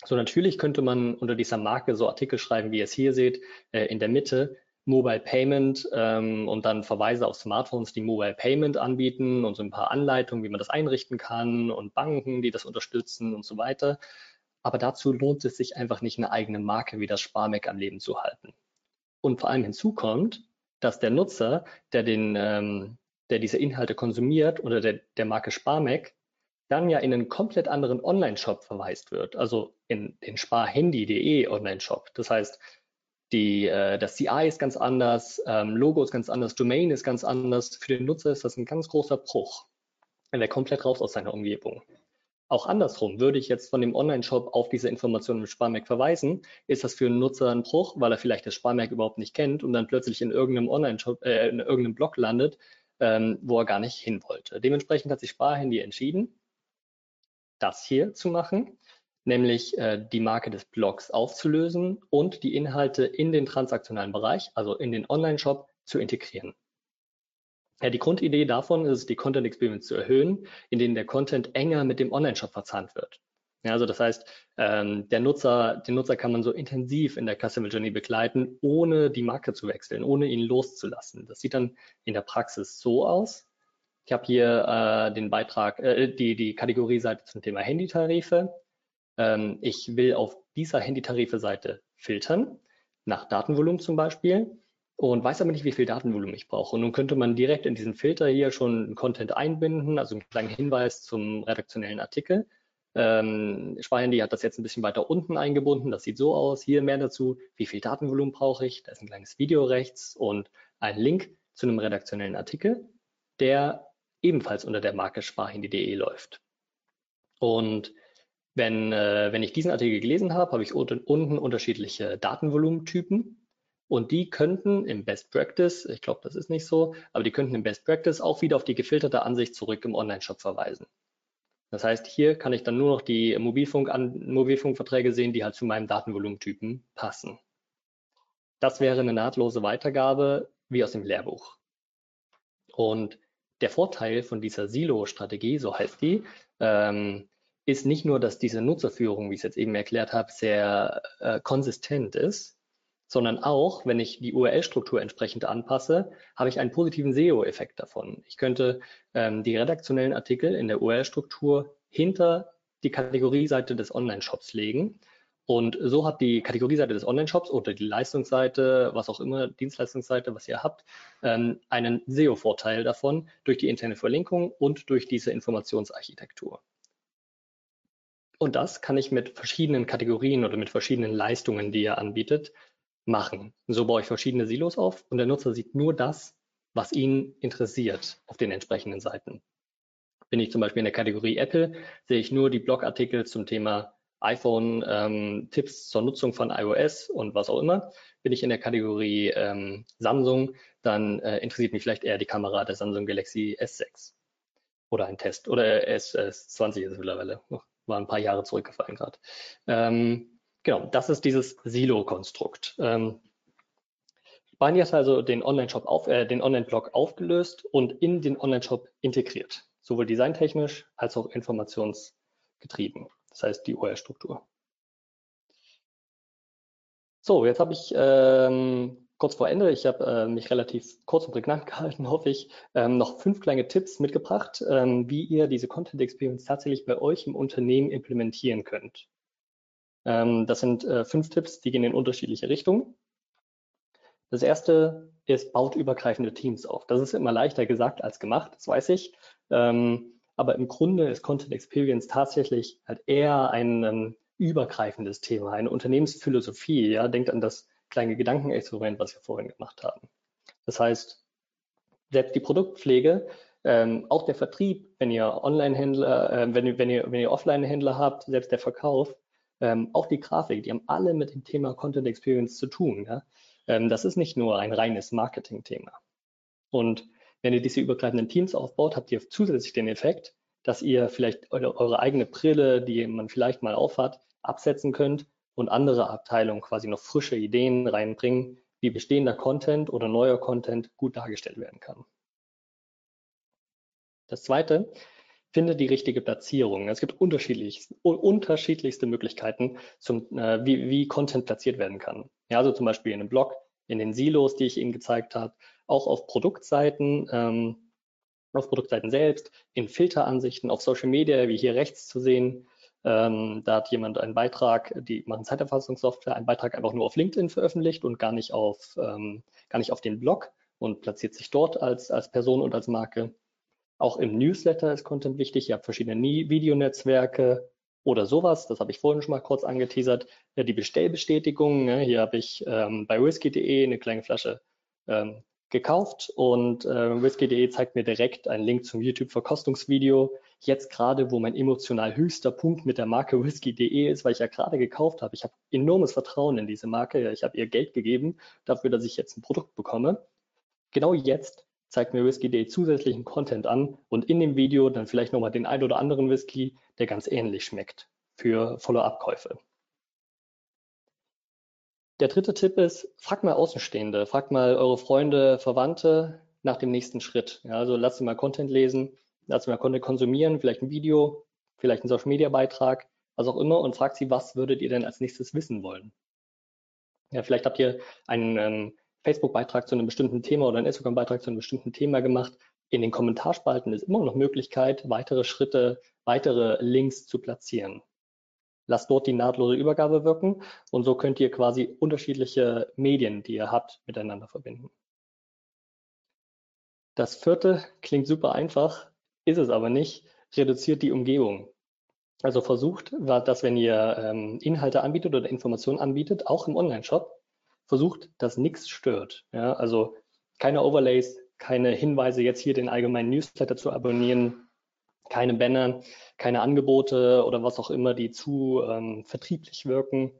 So natürlich könnte man unter dieser Marke so Artikel schreiben, wie ihr es hier seht, äh, in der Mitte, Mobile Payment ähm, und dann Verweise auf Smartphones, die Mobile Payment anbieten und so ein paar Anleitungen, wie man das einrichten kann und Banken, die das unterstützen und so weiter. Aber dazu lohnt es sich einfach nicht, eine eigene Marke wie das Sparmac am Leben zu halten. Und vor allem hinzu kommt, dass der Nutzer, der den, ähm, der diese Inhalte konsumiert unter der, der Marke Sparmac, dann ja in einen komplett anderen Online-Shop verweist wird, also in den sparhandy.de Online-Shop. Das heißt, die, äh, das CI ist ganz anders, ähm, Logo ist ganz anders, Domain ist ganz anders. Für den Nutzer ist das ein ganz großer Bruch. Wenn er komplett raus aus seiner Umgebung. Auch andersrum, würde ich jetzt von dem Online-Shop auf diese Informationen im Sparmerk verweisen, ist das für einen Nutzer ein Bruch, weil er vielleicht das Sparmerk überhaupt nicht kennt und dann plötzlich in irgendeinem Online-Shop, äh, in irgendeinem Blog landet, ähm, wo er gar nicht hin wollte. Dementsprechend hat sich Sparhandy entschieden, das hier zu machen nämlich äh, die Marke des Blogs aufzulösen und die Inhalte in den transaktionalen Bereich, also in den Online-Shop, zu integrieren. Ja, die Grundidee davon ist, die Content Experience zu erhöhen, indem der Content enger mit dem Online-Shop verzahnt wird. Ja, also das heißt, ähm, der Nutzer, den Nutzer kann man so intensiv in der Customer Journey begleiten, ohne die Marke zu wechseln, ohne ihn loszulassen. Das sieht dann in der Praxis so aus. Ich habe hier äh, den Beitrag, äh, die, die Kategorieseite zum Thema Handytarife. Ähm, ich will auf dieser Handytarife-Seite filtern, nach Datenvolumen zum Beispiel, und weiß aber nicht, wie viel Datenvolumen ich brauche. Und nun könnte man direkt in diesen Filter hier schon Content einbinden, also einen kleinen Hinweis zum redaktionellen Artikel. Ähm, Speiern, hat das jetzt ein bisschen weiter unten eingebunden. Das sieht so aus. Hier mehr dazu, wie viel Datenvolumen brauche ich. Da ist ein kleines Video rechts und ein Link zu einem redaktionellen Artikel, der ebenfalls unter der Marke sparhandy.de läuft. Und wenn, äh, wenn ich diesen Artikel gelesen habe, habe ich unten, unten unterschiedliche Datenvolumentypen und die könnten im Best Practice, ich glaube, das ist nicht so, aber die könnten im Best Practice auch wieder auf die gefilterte Ansicht zurück im Online-Shop verweisen. Das heißt, hier kann ich dann nur noch die Mobilfunk an, Mobilfunkverträge sehen, die halt zu meinem Datenvolumentypen passen. Das wäre eine nahtlose Weitergabe wie aus dem Lehrbuch. Und der Vorteil von dieser Silo-Strategie, so heißt die, ähm, ist nicht nur, dass diese Nutzerführung, wie ich es jetzt eben erklärt habe, sehr äh, konsistent ist, sondern auch, wenn ich die URL-Struktur entsprechend anpasse, habe ich einen positiven SEO-Effekt davon. Ich könnte ähm, die redaktionellen Artikel in der URL-Struktur hinter die Kategorieseite des Online-Shops legen. Und so hat die Kategorieseite des Online-Shops oder die Leistungsseite, was auch immer, Dienstleistungsseite, was ihr habt, ähm, einen SEO-Vorteil davon durch die interne Verlinkung und durch diese Informationsarchitektur. Und das kann ich mit verschiedenen Kategorien oder mit verschiedenen Leistungen, die ihr anbietet, machen. So baue ich verschiedene Silos auf und der Nutzer sieht nur das, was ihn interessiert auf den entsprechenden Seiten. Bin ich zum Beispiel in der Kategorie Apple, sehe ich nur die Blogartikel zum Thema iPhone, ähm, Tipps zur Nutzung von iOS und was auch immer. Bin ich in der Kategorie ähm, Samsung, dann äh, interessiert mich vielleicht eher die Kamera der Samsung Galaxy S6 oder ein Test oder S, S20 ist es mittlerweile. War ein paar Jahre zurückgefallen gerade. Ähm, Genau, das ist dieses Silo-Konstrukt. Ähm, Spani hat also den Online-Shop auf, äh, den Online-Blog aufgelöst und in den Online-Shop integriert, sowohl designtechnisch als auch informationsgetrieben. Das heißt die URL-Struktur. So, jetzt habe ich ähm, kurz vor Ende, ich habe äh, mich relativ kurz und prägnant <laughs> gehalten, hoffe ich, ähm, noch fünf kleine Tipps mitgebracht, ähm, wie ihr diese Content Experience tatsächlich bei euch im Unternehmen implementieren könnt. Ähm, das sind äh, fünf Tipps, die gehen in unterschiedliche Richtungen. Das erste ist, baut übergreifende Teams auf. Das ist immer leichter gesagt als gemacht, das weiß ich. Ähm, aber im Grunde ist Content Experience tatsächlich halt eher ein ähm, übergreifendes Thema, eine Unternehmensphilosophie. Ja, denkt an das kleine Gedankenexperiment, was wir vorhin gemacht haben. Das heißt, selbst die Produktpflege, ähm, auch der Vertrieb, wenn ihr Online-Händler, äh, wenn, wenn, ihr, wenn ihr Offline-Händler habt, selbst der Verkauf, ähm, auch die Grafik, die haben alle mit dem Thema Content Experience zu tun. Ja? Ähm, das ist nicht nur ein reines Marketing-Thema. Und wenn ihr diese übergreifenden Teams aufbaut, habt ihr zusätzlich den Effekt, dass ihr vielleicht eure, eure eigene Brille, die man vielleicht mal aufhat, absetzen könnt und andere Abteilungen quasi noch frische Ideen reinbringen, wie bestehender Content oder neuer Content gut dargestellt werden kann. Das zweite finde die richtige Platzierung. Es gibt unterschiedlich, unterschiedlichste Möglichkeiten, zum, äh, wie, wie Content platziert werden kann. Ja, also zum Beispiel in einem Blog, in den Silos, die ich Ihnen gezeigt habe, auch auf Produktseiten, ähm, auf Produktseiten selbst, in Filteransichten, auf Social Media, wie hier rechts zu sehen. Ähm, da hat jemand einen Beitrag, die machen Zeiterfassungssoftware, einen Beitrag einfach nur auf LinkedIn veröffentlicht und gar nicht auf, ähm, gar nicht auf den Blog und platziert sich dort als, als Person und als Marke. Auch im Newsletter ist Content wichtig. Ihr habt verschiedene Videonetzwerke oder sowas. Das habe ich vorhin schon mal kurz angeteasert. Ja, die Bestellbestätigung. Ne? Hier habe ich ähm, bei whisky.de eine kleine Flasche ähm, gekauft und äh, whisky.de zeigt mir direkt einen Link zum YouTube-Verkostungsvideo. Jetzt gerade, wo mein emotional höchster Punkt mit der Marke whisky.de ist, weil ich ja gerade gekauft habe. Ich habe enormes Vertrauen in diese Marke. Ich habe ihr Geld gegeben dafür, dass ich jetzt ein Produkt bekomme. Genau jetzt zeigt mir Whisky.de zusätzlichen Content an und in dem Video dann vielleicht nochmal den ein oder anderen Whisky, der ganz ähnlich schmeckt. für Follow-up-Käufe. Der dritte Tipp ist, fragt mal Außenstehende, fragt mal eure Freunde, Verwandte nach dem nächsten Schritt. Ja, also lasst sie mal Content lesen, lasst sie mal Content konsumieren, vielleicht ein Video, vielleicht einen Social Media Beitrag, was auch immer und fragt sie, was würdet ihr denn als nächstes wissen wollen? Ja, vielleicht habt ihr einen ähm, Facebook-Beitrag zu einem bestimmten Thema oder einen Instagram-Beitrag zu einem bestimmten Thema gemacht. In den Kommentarspalten ist immer noch Möglichkeit, weitere Schritte, weitere Links zu platzieren. Lasst dort die nahtlose Übergabe wirken und so könnt ihr quasi unterschiedliche Medien, die ihr habt, miteinander verbinden. Das vierte klingt super einfach, ist es aber nicht, reduziert die Umgebung. Also versucht, dass wenn ihr ähm, Inhalte anbietet oder Informationen anbietet, auch im Online-Shop, versucht, dass nichts stört. Ja, also keine Overlays, keine Hinweise, jetzt hier den allgemeinen Newsletter zu abonnieren, keine Banner, keine Angebote oder was auch immer, die zu ähm, vertrieblich wirken.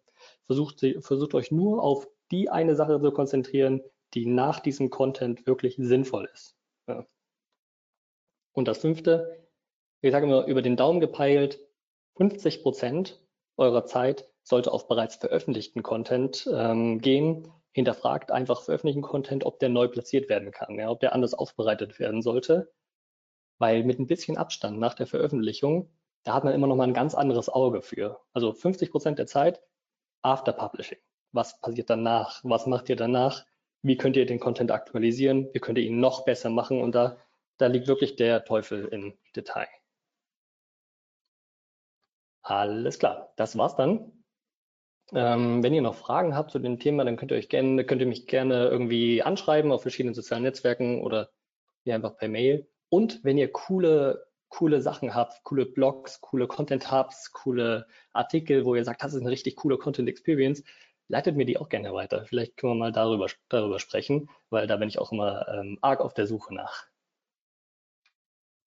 Versucht, versucht euch nur auf die eine Sache zu konzentrieren, die nach diesem Content wirklich sinnvoll ist. Ja. Und das fünfte, ich sage immer über den Daumen gepeilt, 50 Prozent eurer Zeit sollte auf bereits veröffentlichten Content ähm, gehen. Hinterfragt einfach veröffentlichten Content, ob der neu platziert werden kann, ja, ob der anders aufbereitet werden sollte weil mit ein bisschen Abstand nach der Veröffentlichung, da hat man immer noch mal ein ganz anderes Auge für. Also 50 Prozent der Zeit after Publishing. Was passiert danach? Was macht ihr danach? Wie könnt ihr den Content aktualisieren? Wie könnt ihr ihn noch besser machen? Und da, da liegt wirklich der Teufel im Detail. Alles klar, das war's dann. Ähm, wenn ihr noch Fragen habt zu dem Thema, dann könnt ihr euch gerne, könnt ihr mich gerne irgendwie anschreiben auf verschiedenen sozialen Netzwerken oder hier einfach per Mail. Und wenn ihr coole, coole Sachen habt, coole Blogs, coole Content Hubs, coole Artikel, wo ihr sagt, das ist eine richtig coole Content Experience, leitet mir die auch gerne weiter. Vielleicht können wir mal darüber, darüber sprechen, weil da bin ich auch immer ähm, arg auf der Suche nach.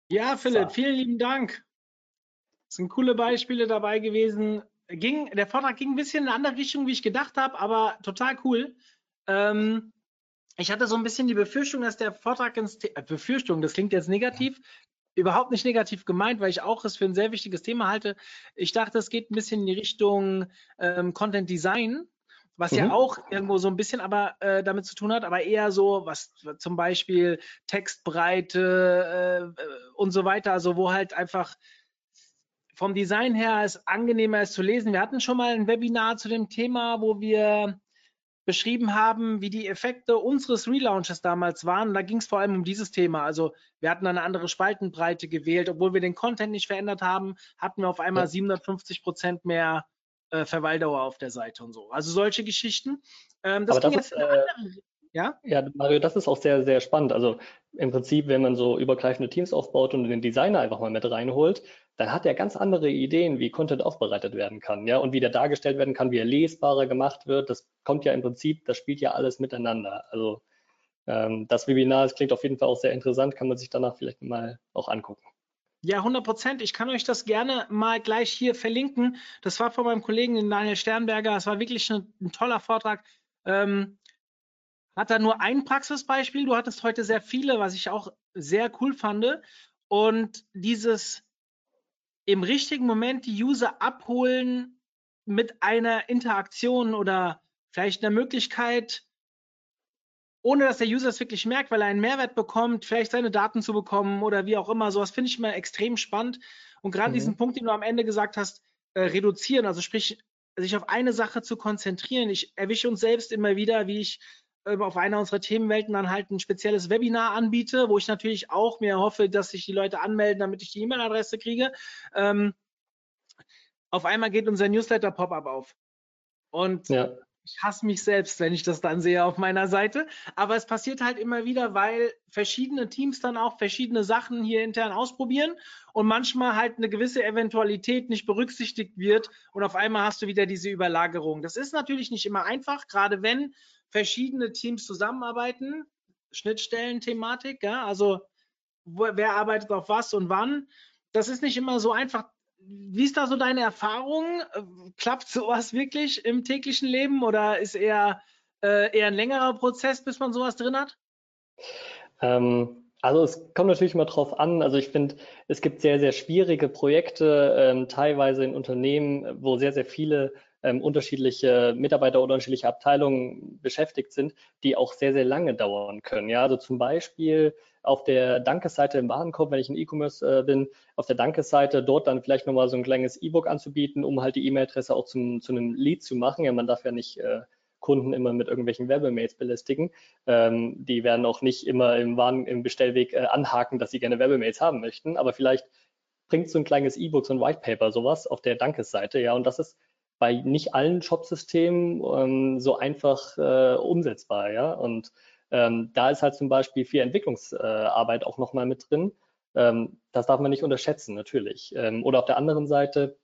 Ja, Philipp, so. vielen lieben Dank. Es sind coole Beispiele dabei gewesen. Ging, der Vortrag ging ein bisschen in eine andere Richtung, wie ich gedacht habe, aber total cool. Ähm, ich hatte so ein bisschen die Befürchtung, dass der Vortrag ins The äh, Befürchtung, das klingt jetzt negativ, überhaupt nicht negativ gemeint, weil ich auch es für ein sehr wichtiges Thema halte. Ich dachte, es geht ein bisschen in die Richtung ähm, Content Design, was mhm. ja auch irgendwo so ein bisschen aber äh, damit zu tun hat, aber eher so, was zum Beispiel Textbreite äh, und so weiter, also wo halt einfach vom Design her es angenehmer ist zu lesen. Wir hatten schon mal ein Webinar zu dem Thema, wo wir beschrieben haben, wie die Effekte unseres Relaunches damals waren. Da ging es vor allem um dieses Thema. Also wir hatten eine andere Spaltenbreite gewählt, obwohl wir den Content nicht verändert haben, hatten wir auf einmal 750 Prozent mehr äh, Verweildauer auf der Seite und so. Also solche Geschichten. Ähm, das Aber das ist, äh, ja? Ja, Mario, das ist auch sehr, sehr spannend. Also im Prinzip, wenn man so übergreifende Teams aufbaut und den Designer einfach mal mit reinholt, dann hat er ganz andere Ideen, wie Content aufbereitet werden kann, ja, und wie der dargestellt werden kann, wie er lesbarer gemacht wird. Das kommt ja im Prinzip, das spielt ja alles miteinander. Also ähm, das Webinar, das klingt auf jeden Fall auch sehr interessant, kann man sich danach vielleicht mal auch angucken. Ja, 100 Prozent. Ich kann euch das gerne mal gleich hier verlinken. Das war von meinem Kollegen Daniel Sternberger. Es war wirklich ein, ein toller Vortrag. Ähm, hat da nur ein Praxisbeispiel. Du hattest heute sehr viele, was ich auch sehr cool fand. Und dieses im richtigen Moment die User abholen mit einer Interaktion oder vielleicht einer Möglichkeit, ohne dass der User es wirklich merkt, weil er einen Mehrwert bekommt, vielleicht seine Daten zu bekommen oder wie auch immer. Sowas finde ich immer extrem spannend. Und gerade mhm. diesen Punkt, den du am Ende gesagt hast, äh, reduzieren, also sprich, sich auf eine Sache zu konzentrieren. Ich erwische uns selbst immer wieder, wie ich auf einer unserer Themenwelten dann halt ein spezielles Webinar anbiete, wo ich natürlich auch mir hoffe, dass sich die Leute anmelden, damit ich die E-Mail-Adresse kriege. Ähm, auf einmal geht unser Newsletter-Pop-up auf. Und ja. ich hasse mich selbst, wenn ich das dann sehe auf meiner Seite. Aber es passiert halt immer wieder, weil verschiedene Teams dann auch verschiedene Sachen hier intern ausprobieren und manchmal halt eine gewisse Eventualität nicht berücksichtigt wird und auf einmal hast du wieder diese Überlagerung. Das ist natürlich nicht immer einfach, gerade wenn verschiedene Teams zusammenarbeiten, Schnittstellen-Thematik, ja, also wo, wer arbeitet auf was und wann. Das ist nicht immer so einfach. Wie ist da so deine Erfahrung? Klappt sowas wirklich im täglichen Leben oder ist eher, äh, eher ein längerer Prozess, bis man sowas drin hat? Ähm, Also es kommt natürlich immer drauf an. Also ich finde, es gibt sehr, sehr schwierige Projekte, ähm, teilweise in Unternehmen, wo sehr, sehr viele ähm, unterschiedliche Mitarbeiter oder unterschiedliche Abteilungen beschäftigt sind, die auch sehr, sehr lange dauern können. Ja, also zum Beispiel auf der Dankesseite im Warenkorb, wenn ich in E-Commerce äh, bin, auf der Dankesseite dort dann vielleicht nochmal so ein kleines E-Book anzubieten, um halt die E-Mail-Adresse auch zum, zu einem Lead zu machen. Ja, man darf ja nicht äh, Kunden immer mit irgendwelchen Werbemails belästigen. Ähm, die werden auch nicht immer im, Waren, im Bestellweg äh, anhaken, dass sie gerne Werbemails haben möchten, aber vielleicht bringt so ein kleines E-Book, so ein White Paper, sowas auf der Dankesseite, ja, und das ist bei nicht allen Shop-Systemen ähm, so einfach äh, umsetzbar, ja. Und ähm, da ist halt zum Beispiel viel Entwicklungsarbeit äh, auch nochmal mit drin. Ähm, das darf man nicht unterschätzen, natürlich. Ähm, oder auf der anderen Seite,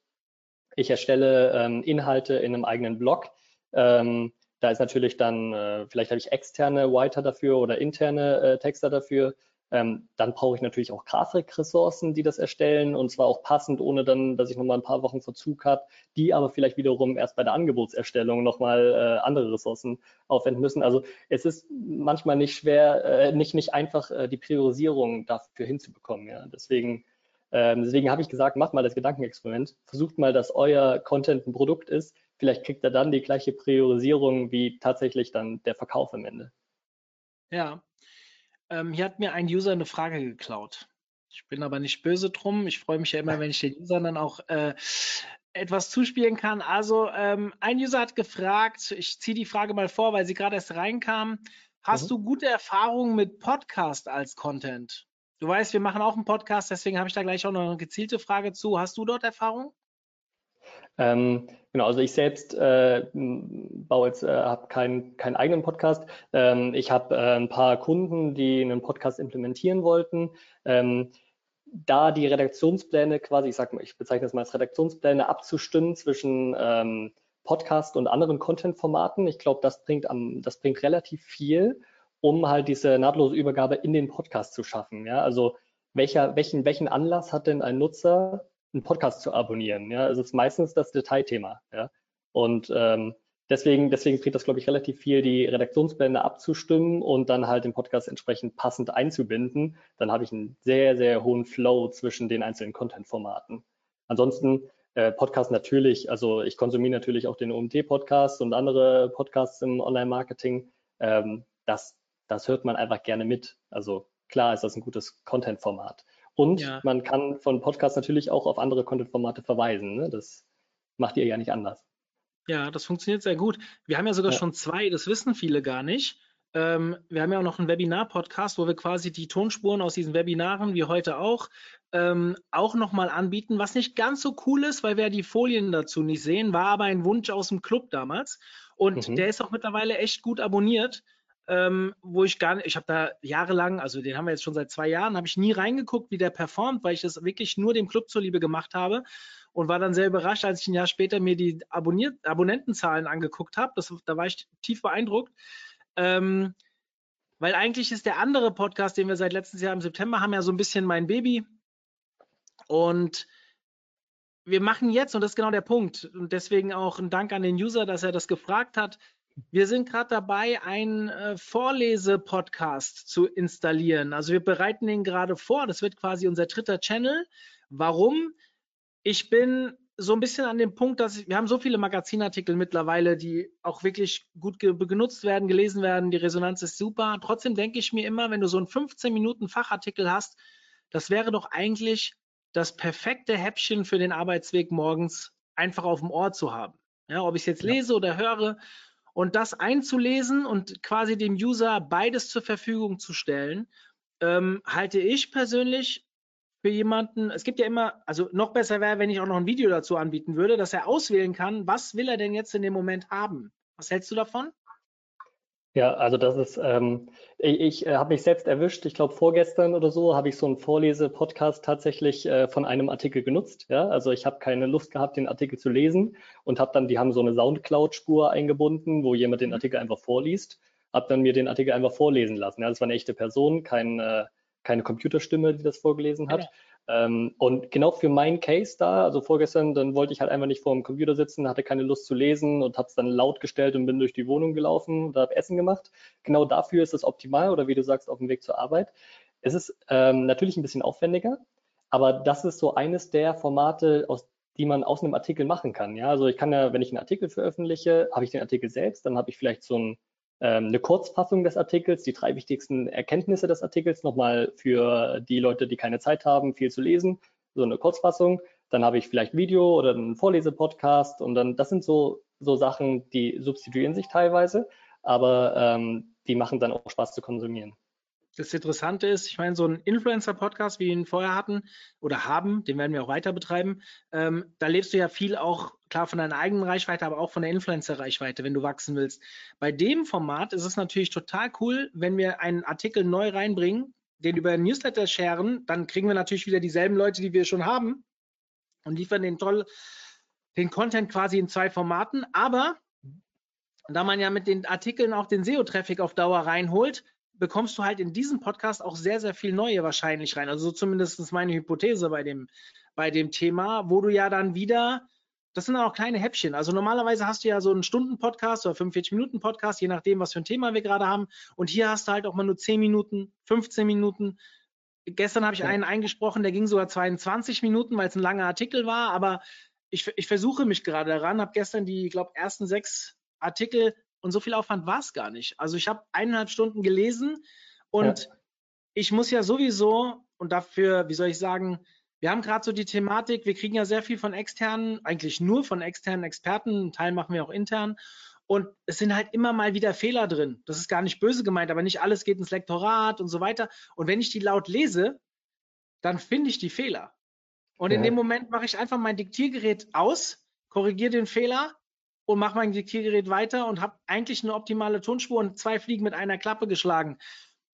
ich erstelle ähm, Inhalte in einem eigenen Blog. Ähm, da ist natürlich dann, äh, vielleicht habe ich externe Writer dafür oder interne äh, Texter dafür. Ähm, dann brauche ich natürlich auch Grafikressourcen, die das erstellen und zwar auch passend, ohne dann, dass ich nochmal ein paar Wochen Verzug habe, die aber vielleicht wiederum erst bei der Angebotserstellung nochmal äh, andere Ressourcen aufwenden müssen. Also es ist manchmal nicht schwer, äh, nicht, nicht einfach äh, die Priorisierung dafür hinzubekommen. Ja. Deswegen, ähm, deswegen habe ich gesagt, macht mal das Gedankenexperiment, versucht mal, dass euer Content ein Produkt ist. Vielleicht kriegt er dann die gleiche Priorisierung wie tatsächlich dann der Verkauf am Ende. Ja, ähm, hier hat mir ein User eine Frage geklaut. Ich bin aber nicht böse drum. Ich freue mich ja immer, wenn ich den Usern dann auch äh, etwas zuspielen kann. Also ähm, ein User hat gefragt, ich ziehe die Frage mal vor, weil sie gerade erst reinkam. Hast mhm. du gute Erfahrungen mit Podcast als Content? Du weißt, wir machen auch einen Podcast, deswegen habe ich da gleich auch noch eine gezielte Frage zu. Hast du dort Erfahrung? Ähm, genau, also ich selbst äh, baue jetzt, äh, habe keinen keinen eigenen Podcast. Ähm, ich habe äh, ein paar Kunden, die einen Podcast implementieren wollten. Ähm, da die Redaktionspläne quasi, ich sag mal, ich bezeichne das mal als Redaktionspläne abzustimmen zwischen ähm, Podcast und anderen Content-Formaten. Ich glaube, das bringt am, das bringt relativ viel, um halt diese nahtlose Übergabe in den Podcast zu schaffen. Ja, also welcher, welchen, welchen Anlass hat denn ein Nutzer, einen Podcast zu abonnieren. Ja, es ist meistens das Detailthema. Ja, und ähm, deswegen, deswegen bringt das, glaube ich, relativ viel, die Redaktionsblende abzustimmen und dann halt den Podcast entsprechend passend einzubinden. Dann habe ich einen sehr, sehr hohen Flow zwischen den einzelnen Content-Formaten. Ansonsten äh, Podcast natürlich, also ich konsumiere natürlich auch den OMT-Podcast und andere Podcasts im Online-Marketing. Ähm, das, das hört man einfach gerne mit. Also klar ist das ein gutes Content-Format. Und ja. man kann von Podcasts natürlich auch auf andere Content-Formate verweisen. Ne? Das macht ihr ja nicht anders. Ja, das funktioniert sehr gut. Wir haben ja sogar ja. schon zwei, das wissen viele gar nicht. Ähm, wir haben ja auch noch einen Webinar-Podcast, wo wir quasi die Tonspuren aus diesen Webinaren, wie heute auch, ähm, auch nochmal anbieten, was nicht ganz so cool ist, weil wir die Folien dazu nicht sehen, war aber ein Wunsch aus dem Club damals. Und mhm. der ist auch mittlerweile echt gut abonniert ähm, wo ich gar nicht, ich habe da jahrelang, also den haben wir jetzt schon seit zwei Jahren, habe ich nie reingeguckt, wie der performt, weil ich das wirklich nur dem Club zuliebe gemacht habe und war dann sehr überrascht, als ich ein Jahr später mir die Abonniert Abonnentenzahlen angeguckt habe. Da war ich tief beeindruckt. Ähm, weil eigentlich ist der andere Podcast, den wir seit letztes Jahr im September haben, ja so ein bisschen mein Baby. Und wir machen jetzt, und das ist genau der Punkt, und deswegen auch ein Dank an den User, dass er das gefragt hat, wir sind gerade dabei, einen äh, Vorlese-Podcast zu installieren. Also wir bereiten den gerade vor. Das wird quasi unser dritter Channel. Warum? Ich bin so ein bisschen an dem Punkt, dass ich, wir haben so viele Magazinartikel mittlerweile, die auch wirklich gut ge genutzt werden, gelesen werden. Die Resonanz ist super. Trotzdem denke ich mir immer, wenn du so einen 15 Minuten Fachartikel hast, das wäre doch eigentlich das perfekte Häppchen für den Arbeitsweg morgens einfach auf dem Ohr zu haben. Ja, ob ich es jetzt lese oder höre und das einzulesen und quasi dem User beides zur Verfügung zu stellen, ähm, halte ich persönlich für jemanden, es gibt ja immer, also noch besser wäre, wenn ich auch noch ein Video dazu anbieten würde, dass er auswählen kann, was will er denn jetzt in dem Moment haben. Was hältst du davon? Ja, also das ist, ähm, ich, ich äh, habe mich selbst erwischt, ich glaube vorgestern oder so, habe ich so einen Vorlese-Podcast tatsächlich äh, von einem Artikel genutzt. Ja? Also ich habe keine Lust gehabt, den Artikel zu lesen und habe dann, die haben so eine Soundcloud-Spur eingebunden, wo jemand den mhm. Artikel einfach vorliest, habe dann mir den Artikel einfach vorlesen lassen. Ja? Das war eine echte Person, kein, äh, keine Computerstimme, die das vorgelesen hat. Ähm, und genau für meinen Case da, also vorgestern, dann wollte ich halt einfach nicht vor dem Computer sitzen, hatte keine Lust zu lesen und habe es dann laut gestellt und bin durch die Wohnung gelaufen und habe Essen gemacht. Genau dafür ist es optimal oder wie du sagst, auf dem Weg zur Arbeit. Es ist ähm, natürlich ein bisschen aufwendiger, aber das ist so eines der Formate, aus die man aus einem Artikel machen kann. Ja, also ich kann ja, wenn ich einen Artikel veröffentliche, habe ich den Artikel selbst, dann habe ich vielleicht so ein, eine Kurzfassung des Artikels, die drei wichtigsten Erkenntnisse des Artikels, nochmal für die Leute, die keine Zeit haben, viel zu lesen, so eine Kurzfassung. Dann habe ich vielleicht Video oder einen Vorlesepodcast und dann, das sind so, so Sachen, die substituieren sich teilweise, aber ähm, die machen dann auch Spaß zu konsumieren. Das Interessante ist, ich meine, so ein Influencer-Podcast, wie wir ihn vorher hatten oder haben, den werden wir auch weiter betreiben, ähm, da lebst du ja viel auch, klar, von deiner eigenen Reichweite, aber auch von der Influencer-Reichweite, wenn du wachsen willst. Bei dem Format ist es natürlich total cool, wenn wir einen Artikel neu reinbringen, den über Newsletter sharen, dann kriegen wir natürlich wieder dieselben Leute, die wir schon haben und liefern den toll, den Content quasi in zwei Formaten, aber da man ja mit den Artikeln auch den SEO-Traffic auf Dauer reinholt, bekommst du halt in diesem Podcast auch sehr, sehr viel Neue wahrscheinlich rein. Also so zumindest meine Hypothese bei dem, bei dem Thema, wo du ja dann wieder, das sind auch kleine Häppchen. Also normalerweise hast du ja so einen Stunden-Podcast oder 45-Minuten-Podcast, je nachdem, was für ein Thema wir gerade haben. Und hier hast du halt auch mal nur 10 Minuten, 15 Minuten. Gestern habe ich einen eingesprochen, der ging sogar 22 Minuten, weil es ein langer Artikel war. Aber ich, ich versuche mich gerade daran, habe gestern die, ich glaube, ersten sechs Artikel und so viel Aufwand war es gar nicht. Also ich habe eineinhalb Stunden gelesen und ja. ich muss ja sowieso, und dafür, wie soll ich sagen, wir haben gerade so die Thematik, wir kriegen ja sehr viel von externen, eigentlich nur von externen Experten, einen Teil machen wir auch intern. Und es sind halt immer mal wieder Fehler drin. Das ist gar nicht böse gemeint, aber nicht alles geht ins Lektorat und so weiter. Und wenn ich die laut lese, dann finde ich die Fehler. Und ja. in dem Moment mache ich einfach mein Diktiergerät aus, korrigiere den Fehler und mache mein Diktiergerät weiter und habe eigentlich eine optimale Tonspur und zwei Fliegen mit einer Klappe geschlagen.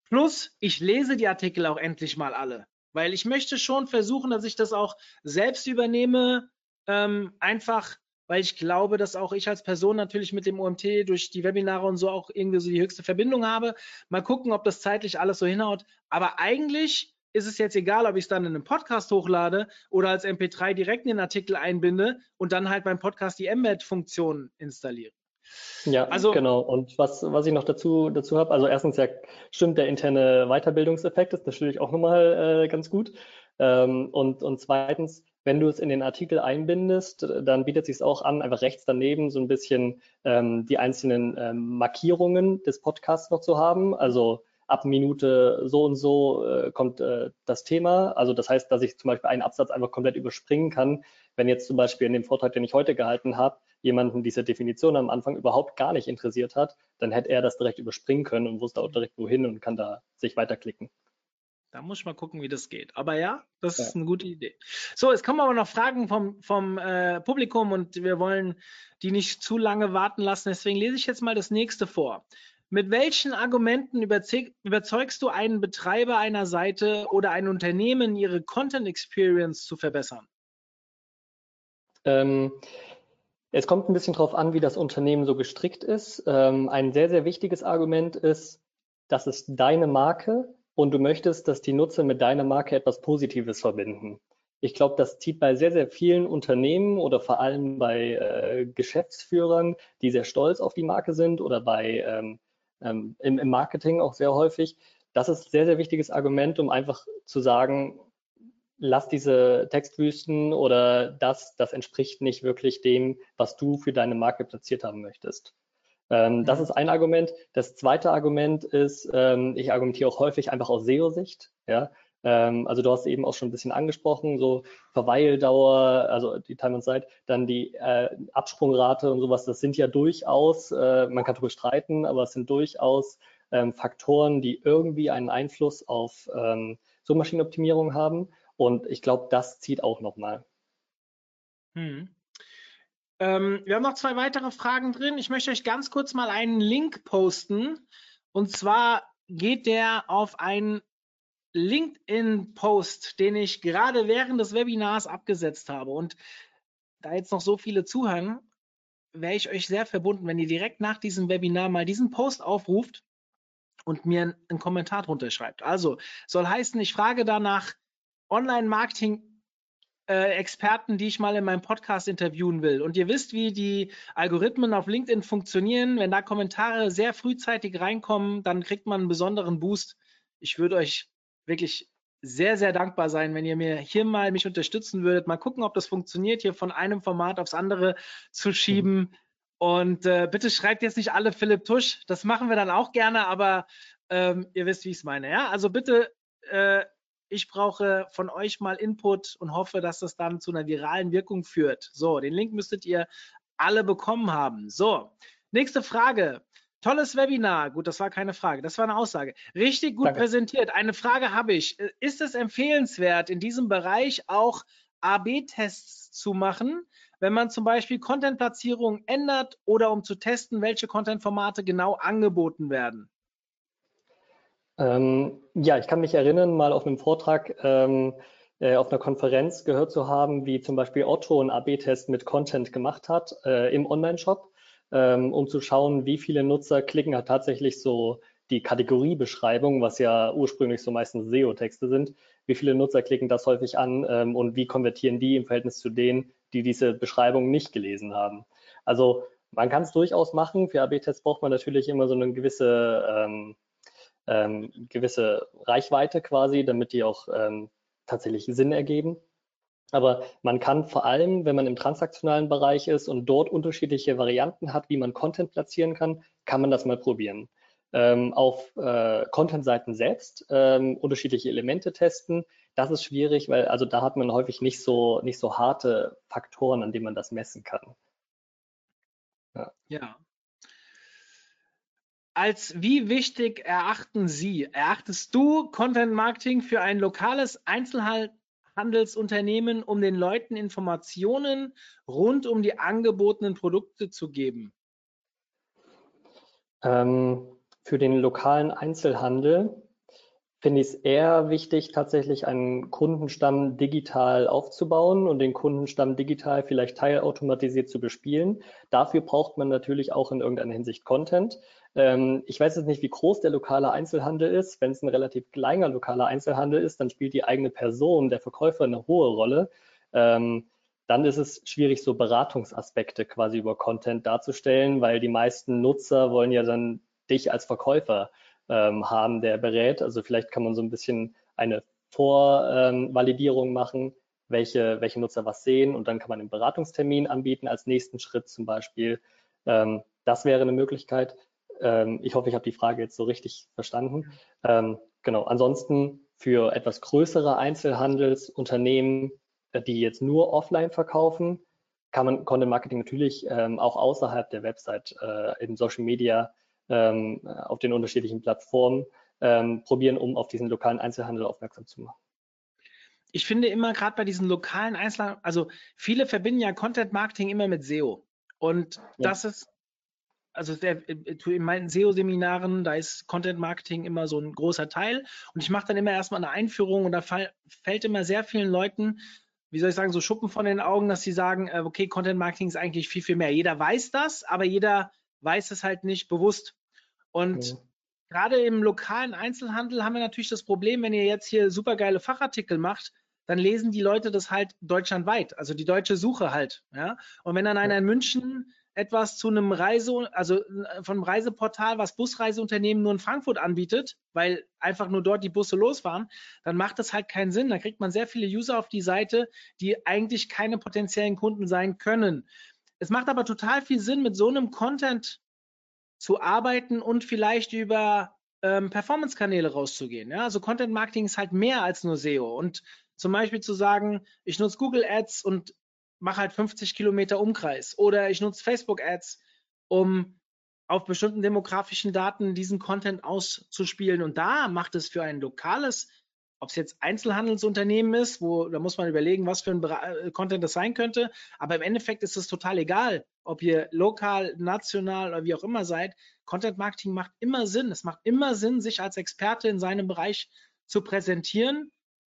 Plus, ich lese die Artikel auch endlich mal alle, weil ich möchte schon versuchen, dass ich das auch selbst übernehme, ähm, einfach weil ich glaube, dass auch ich als Person natürlich mit dem OMT durch die Webinare und so auch irgendwie so die höchste Verbindung habe. Mal gucken, ob das zeitlich alles so hinhaut. Aber eigentlich ist es jetzt egal, ob ich es dann in einem Podcast hochlade oder als MP3 direkt in den Artikel einbinde und dann halt beim Podcast die Embed-Funktion installiere. Ja, also, genau. Und was, was ich noch dazu, dazu habe, also erstens ja stimmt der interne Weiterbildungseffekt, ist natürlich auch nochmal äh, ganz gut. Ähm, und, und zweitens, wenn du es in den Artikel einbindest, dann bietet es sich auch an, einfach rechts daneben so ein bisschen ähm, die einzelnen ähm, Markierungen des Podcasts noch zu haben. Also ab Minute so und so äh, kommt äh, das Thema. Also das heißt, dass ich zum Beispiel einen Absatz einfach komplett überspringen kann. Wenn jetzt zum Beispiel in dem Vortrag, den ich heute gehalten habe, jemanden diese Definition am Anfang überhaupt gar nicht interessiert hat, dann hätte er das direkt überspringen können und wusste auch direkt wohin und kann da sich weiterklicken. Da muss ich mal gucken, wie das geht. Aber ja, das ja. ist eine gute Idee. So, jetzt kommen aber noch Fragen vom, vom äh, Publikum und wir wollen die nicht zu lange warten lassen. Deswegen lese ich jetzt mal das nächste vor. Mit welchen Argumenten überzeugst du einen Betreiber einer Seite oder ein Unternehmen, ihre Content Experience zu verbessern? Ähm, es kommt ein bisschen darauf an, wie das Unternehmen so gestrickt ist. Ähm, ein sehr, sehr wichtiges Argument ist, das ist deine Marke und du möchtest, dass die Nutzer mit deiner Marke etwas Positives verbinden. Ich glaube, das zieht bei sehr, sehr vielen Unternehmen oder vor allem bei äh, Geschäftsführern, die sehr stolz auf die Marke sind oder bei ähm, ähm, im, im Marketing auch sehr häufig. Das ist ein sehr, sehr wichtiges Argument, um einfach zu sagen, lass diese Textwüsten oder das, das entspricht nicht wirklich dem, was du für deine Marke platziert haben möchtest. Ähm, das mhm. ist ein Argument. Das zweite Argument ist, ähm, ich argumentiere auch häufig einfach aus SEO-Sicht. Ja? Ähm, also du hast eben auch schon ein bisschen angesprochen, so Verweildauer, also die Time on Site, dann die äh, Absprungrate und sowas, das sind ja durchaus, äh, man kann darüber streiten, aber es sind durchaus ähm, Faktoren, die irgendwie einen Einfluss auf ähm, Suchmaschinenoptimierung haben. Und ich glaube, das zieht auch nochmal. Hm. Ähm, wir haben noch zwei weitere Fragen drin. Ich möchte euch ganz kurz mal einen Link posten. Und zwar geht der auf ein LinkedIn-Post, den ich gerade während des Webinars abgesetzt habe. Und da jetzt noch so viele zuhören, wäre ich euch sehr verbunden, wenn ihr direkt nach diesem Webinar mal diesen Post aufruft und mir einen Kommentar drunter schreibt. Also soll heißen, ich frage danach Online-Marketing äh, Experten, die ich mal in meinem Podcast interviewen will. Und ihr wisst, wie die Algorithmen auf LinkedIn funktionieren. Wenn da Kommentare sehr frühzeitig reinkommen, dann kriegt man einen besonderen Boost. Ich würde euch wirklich sehr, sehr dankbar sein, wenn ihr mir hier mal mich unterstützen würdet. Mal gucken, ob das funktioniert, hier von einem Format aufs andere zu schieben. Mhm. Und äh, bitte schreibt jetzt nicht alle Philipp Tusch. Das machen wir dann auch gerne, aber ähm, ihr wisst, wie ich es meine. Ja, also bitte, äh, ich brauche von euch mal Input und hoffe, dass das dann zu einer viralen Wirkung führt. So, den Link müsstet ihr alle bekommen haben. So, nächste Frage. Tolles Webinar. Gut, das war keine Frage, das war eine Aussage. Richtig gut Danke. präsentiert. Eine Frage habe ich. Ist es empfehlenswert, in diesem Bereich auch AB-Tests zu machen, wenn man zum Beispiel Content-Platzierung ändert oder um zu testen, welche Content-Formate genau angeboten werden? Ähm, ja, ich kann mich erinnern, mal auf einem Vortrag ähm, äh, auf einer Konferenz gehört zu haben, wie zum Beispiel Otto einen AB-Test mit Content gemacht hat äh, im Online-Shop ähm, um zu schauen, wie viele Nutzer klicken halt tatsächlich so die Kategoriebeschreibung, was ja ursprünglich so meistens SEO-Texte sind, wie viele Nutzer klicken das häufig an ähm, und wie konvertieren die im Verhältnis zu denen, die diese Beschreibung nicht gelesen haben. Also man kann es durchaus machen. Für AB-Tests braucht man natürlich immer so eine gewisse, ähm, ähm, gewisse Reichweite quasi, damit die auch ähm, tatsächlich Sinn ergeben. Aber man kann vor allem, wenn man im transaktionalen Bereich ist und dort unterschiedliche Varianten hat, wie man Content platzieren kann, kann man das mal probieren. Ähm, auf äh, Content-Seiten selbst ähm, unterschiedliche Elemente testen. Das ist schwierig, weil also da hat man häufig nicht so nicht so harte Faktoren, an denen man das messen kann. Ja. ja. Als wie wichtig erachten Sie, erachtest du Content Marketing für ein lokales Einzelhandel Handelsunternehmen, um den Leuten Informationen rund um die angebotenen Produkte zu geben? Ähm, für den lokalen Einzelhandel finde ich es eher wichtig, tatsächlich einen Kundenstamm digital aufzubauen und den Kundenstamm digital vielleicht teilautomatisiert zu bespielen. Dafür braucht man natürlich auch in irgendeiner Hinsicht Content. Ähm, ich weiß jetzt nicht, wie groß der lokale Einzelhandel ist. Wenn es ein relativ kleiner lokaler Einzelhandel ist, dann spielt die eigene Person, der Verkäufer, eine hohe Rolle. Ähm, dann ist es schwierig, so Beratungsaspekte quasi über Content darzustellen, weil die meisten Nutzer wollen ja dann dich als Verkäufer ähm, haben, der berät. Also vielleicht kann man so ein bisschen eine Vorvalidierung machen, welche, welche Nutzer was sehen und dann kann man einen Beratungstermin anbieten als nächsten Schritt zum Beispiel. Ähm, das wäre eine Möglichkeit. Ähm, ich hoffe, ich habe die Frage jetzt so richtig verstanden. Ähm, genau, ansonsten für etwas größere Einzelhandelsunternehmen, äh, die jetzt nur offline verkaufen, kann man Content Marketing natürlich ähm, auch außerhalb der Website äh, in Social Media ähm, auf den unterschiedlichen Plattformen ähm, probieren, um auf diesen lokalen Einzelhandel aufmerksam zu machen. Ich finde immer gerade bei diesen lokalen Einzelhandel, also viele verbinden ja Content Marketing immer mit SEO. Und ja. das ist also der, in meinen SEO-Seminaren, da ist Content Marketing immer so ein großer Teil. Und ich mache dann immer erstmal eine Einführung und da fall, fällt immer sehr vielen Leuten, wie soll ich sagen, so Schuppen von den Augen, dass sie sagen, äh, okay, Content Marketing ist eigentlich viel, viel mehr. Jeder weiß das, aber jeder weiß es halt nicht bewusst. Und mhm. gerade im lokalen Einzelhandel haben wir natürlich das Problem, wenn ihr jetzt hier supergeile Fachartikel macht, dann lesen die Leute das halt deutschlandweit, also die deutsche Suche halt. Ja? Und wenn dann einer in München etwas zu einem Reise, also äh, von einem Reiseportal, was Busreiseunternehmen nur in Frankfurt anbietet, weil einfach nur dort die Busse losfahren, dann macht das halt keinen Sinn. Da kriegt man sehr viele User auf die Seite, die eigentlich keine potenziellen Kunden sein können. Es macht aber total viel Sinn, mit so einem Content zu arbeiten und vielleicht über ähm, Performance-Kanäle rauszugehen. Ja? Also Content Marketing ist halt mehr als nur SEO. Und zum Beispiel zu sagen, ich nutze Google Ads und mache halt 50 Kilometer Umkreis oder ich nutze Facebook Ads, um auf bestimmten demografischen Daten diesen Content auszuspielen. Und da macht es für ein lokales, ob es jetzt Einzelhandelsunternehmen ist, wo da muss man überlegen, was für ein äh, Content das sein könnte. Aber im Endeffekt ist es total egal, ob ihr lokal, national oder wie auch immer seid. Content Marketing macht immer Sinn. Es macht immer Sinn, sich als Experte in seinem Bereich zu präsentieren.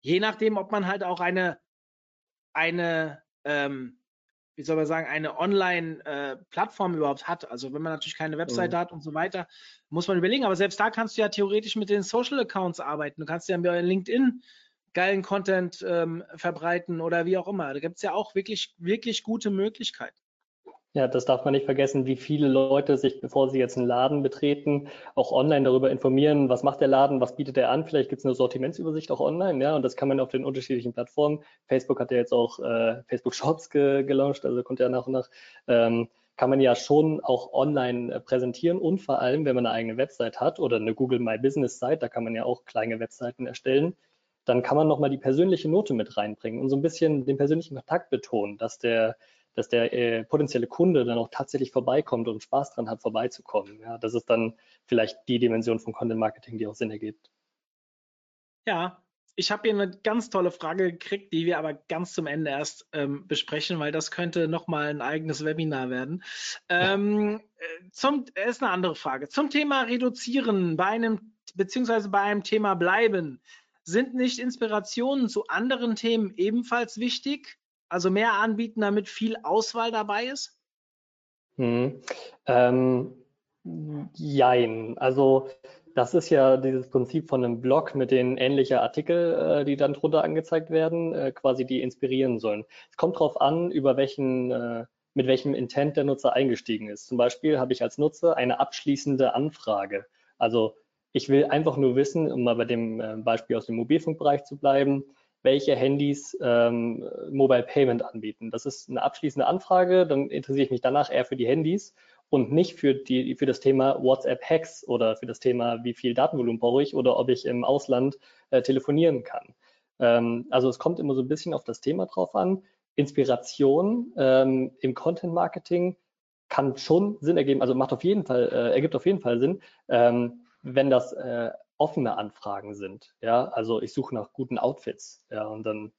Je nachdem, ob man halt auch eine, eine ähm, wie soll man sagen, eine Online-Plattform äh, überhaupt hat. Also wenn man natürlich keine Website mhm. hat und so weiter, muss man überlegen. Aber selbst da kannst du ja theoretisch mit den Social-Accounts arbeiten. Du kannst ja bei LinkedIn geilen Content ähm, verbreiten oder wie auch immer. Da gibt es ja auch wirklich, wirklich gute Möglichkeiten. Ja, das darf man nicht vergessen, wie viele Leute sich, bevor sie jetzt einen Laden betreten, auch online darüber informieren, was macht der Laden, was bietet er an. Vielleicht gibt es eine Sortimentsübersicht auch online, ja, und das kann man auf den unterschiedlichen Plattformen. Facebook hat ja jetzt auch äh, Facebook Shops ge gelauncht, also kommt ja nach und nach. Ähm, kann man ja schon auch online äh, präsentieren und vor allem, wenn man eine eigene Website hat oder eine Google My Business Site, da kann man ja auch kleine Webseiten erstellen, dann kann man nochmal die persönliche Note mit reinbringen und so ein bisschen den persönlichen Kontakt betonen, dass der dass der äh, potenzielle Kunde dann auch tatsächlich vorbeikommt und Spaß dran hat, vorbeizukommen. Ja, das ist dann vielleicht die Dimension von Content Marketing, die auch Sinn ergibt. Ja, ich habe hier eine ganz tolle Frage gekriegt, die wir aber ganz zum Ende erst ähm, besprechen, weil das könnte nochmal ein eigenes Webinar werden. Ähm, äh, zum, ist eine andere Frage. Zum Thema Reduzieren bei einem, beziehungsweise bei einem Thema Bleiben. Sind nicht Inspirationen zu anderen Themen ebenfalls wichtig? Also mehr anbieten, damit viel Auswahl dabei ist? Hm. Ähm, jein. Also das ist ja dieses Prinzip von einem Blog mit den ähnlichen Artikel, äh, die dann drunter angezeigt werden, äh, quasi die inspirieren sollen. Es kommt darauf an, über welchen, äh, mit welchem Intent der Nutzer eingestiegen ist. Zum Beispiel habe ich als Nutzer eine abschließende Anfrage. Also ich will einfach nur wissen, um mal bei dem Beispiel aus dem Mobilfunkbereich zu bleiben, welche Handys ähm, Mobile Payment anbieten. Das ist eine abschließende Anfrage, dann interessiere ich mich danach eher für die Handys und nicht für, die, für das Thema WhatsApp-Hacks oder für das Thema, wie viel Datenvolumen brauche ich oder ob ich im Ausland äh, telefonieren kann. Ähm, also es kommt immer so ein bisschen auf das Thema drauf an. Inspiration ähm, im Content Marketing kann schon Sinn ergeben, also macht auf jeden Fall, äh, ergibt auf jeden Fall Sinn, ähm, wenn das äh, offene Anfragen sind. Ja, also ich suche nach guten Outfits. Ja, und dann,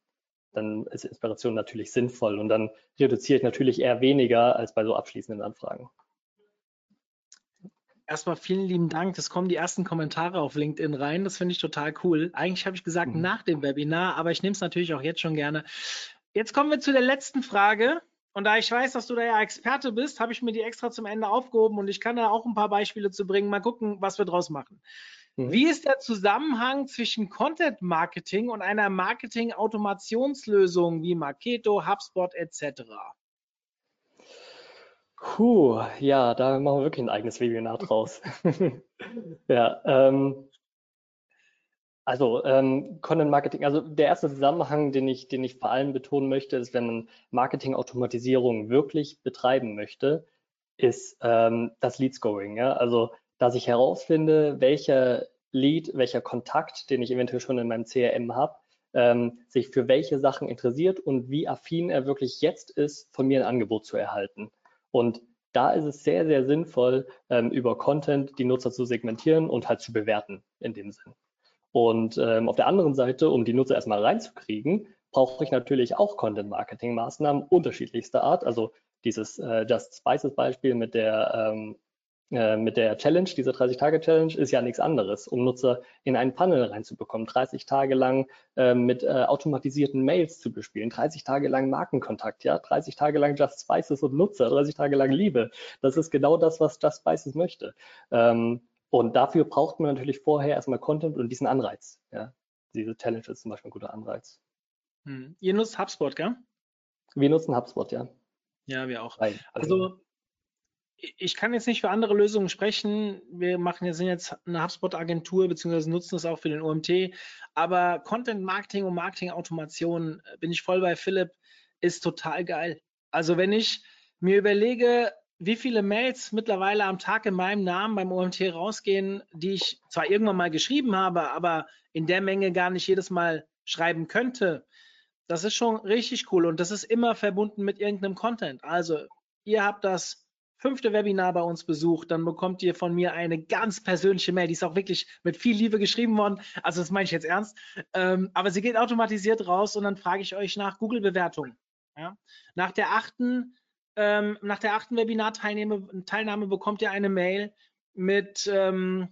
dann ist Inspiration natürlich sinnvoll und dann reduziere ich natürlich eher weniger als bei so abschließenden Anfragen. Erstmal vielen lieben Dank. Es kommen die ersten Kommentare auf LinkedIn rein. Das finde ich total cool. Eigentlich habe ich gesagt mhm. nach dem Webinar, aber ich nehme es natürlich auch jetzt schon gerne. Jetzt kommen wir zu der letzten Frage. Und da ich weiß, dass du da ja Experte bist, habe ich mir die extra zum Ende aufgehoben und ich kann da auch ein paar Beispiele zu bringen. Mal gucken, was wir draus machen. Mhm. Wie ist der Zusammenhang zwischen Content Marketing und einer Marketing-Automationslösung wie Marketo, HubSpot etc.? Puh, ja, da machen wir wirklich ein eigenes Webinar draus. <laughs> ja, ähm, also ähm, Content Marketing, also der erste Zusammenhang, den ich, den ich vor allem betonen möchte, ist, wenn man Marketing-Automatisierung wirklich betreiben möchte, ist ähm, das Lead Scoring. Ja? Also dass ich herausfinde, welcher Lead, welcher Kontakt, den ich eventuell schon in meinem CRM habe, ähm, sich für welche Sachen interessiert und wie affin er wirklich jetzt ist, von mir ein Angebot zu erhalten. Und da ist es sehr, sehr sinnvoll, ähm, über Content die Nutzer zu segmentieren und halt zu bewerten in dem Sinn. Und ähm, auf der anderen Seite, um die Nutzer erstmal reinzukriegen, brauche ich natürlich auch Content-Marketing-Maßnahmen unterschiedlichster Art. Also dieses äh, Just Spices Beispiel mit der ähm, äh, mit der Challenge, dieser 30-Tage-Challenge, ist ja nichts anderes, um Nutzer in einen Panel reinzubekommen, 30 Tage lang äh, mit äh, automatisierten Mails zu bespielen, 30 Tage lang Markenkontakt, ja, 30 Tage lang Just Spices und Nutzer, 30 Tage lang Liebe. Das ist genau das, was Just Spices möchte. Ähm, und dafür braucht man natürlich vorher erstmal Content und diesen Anreiz. Ja. Diese Challenge ist zum Beispiel ein guter Anreiz. Hm. Ihr nutzt HubSpot, gell? Wir nutzen HubSpot, ja. Ja, wir auch. Also ich kann jetzt nicht für andere Lösungen sprechen. Wir machen jetzt, sind jetzt eine HubSpot-Agentur beziehungsweise nutzen es auch für den OMT. Aber Content Marketing und Marketing Automation äh, bin ich voll bei Philipp, ist total geil. Also wenn ich mir überlege, wie viele Mails mittlerweile am Tag in meinem Namen beim OMT rausgehen, die ich zwar irgendwann mal geschrieben habe, aber in der Menge gar nicht jedes Mal schreiben könnte. Das ist schon richtig cool und das ist immer verbunden mit irgendeinem Content. Also ihr habt das fünfte Webinar bei uns besucht, dann bekommt ihr von mir eine ganz persönliche Mail. Die ist auch wirklich mit viel Liebe geschrieben worden. Also das meine ich jetzt ernst. Ähm, aber sie geht automatisiert raus und dann frage ich euch nach Google-Bewertung. Ja? Nach der achten, ähm, nach der achten Webinar-Teilnahme Teilnahme bekommt ihr eine Mail mit ähm,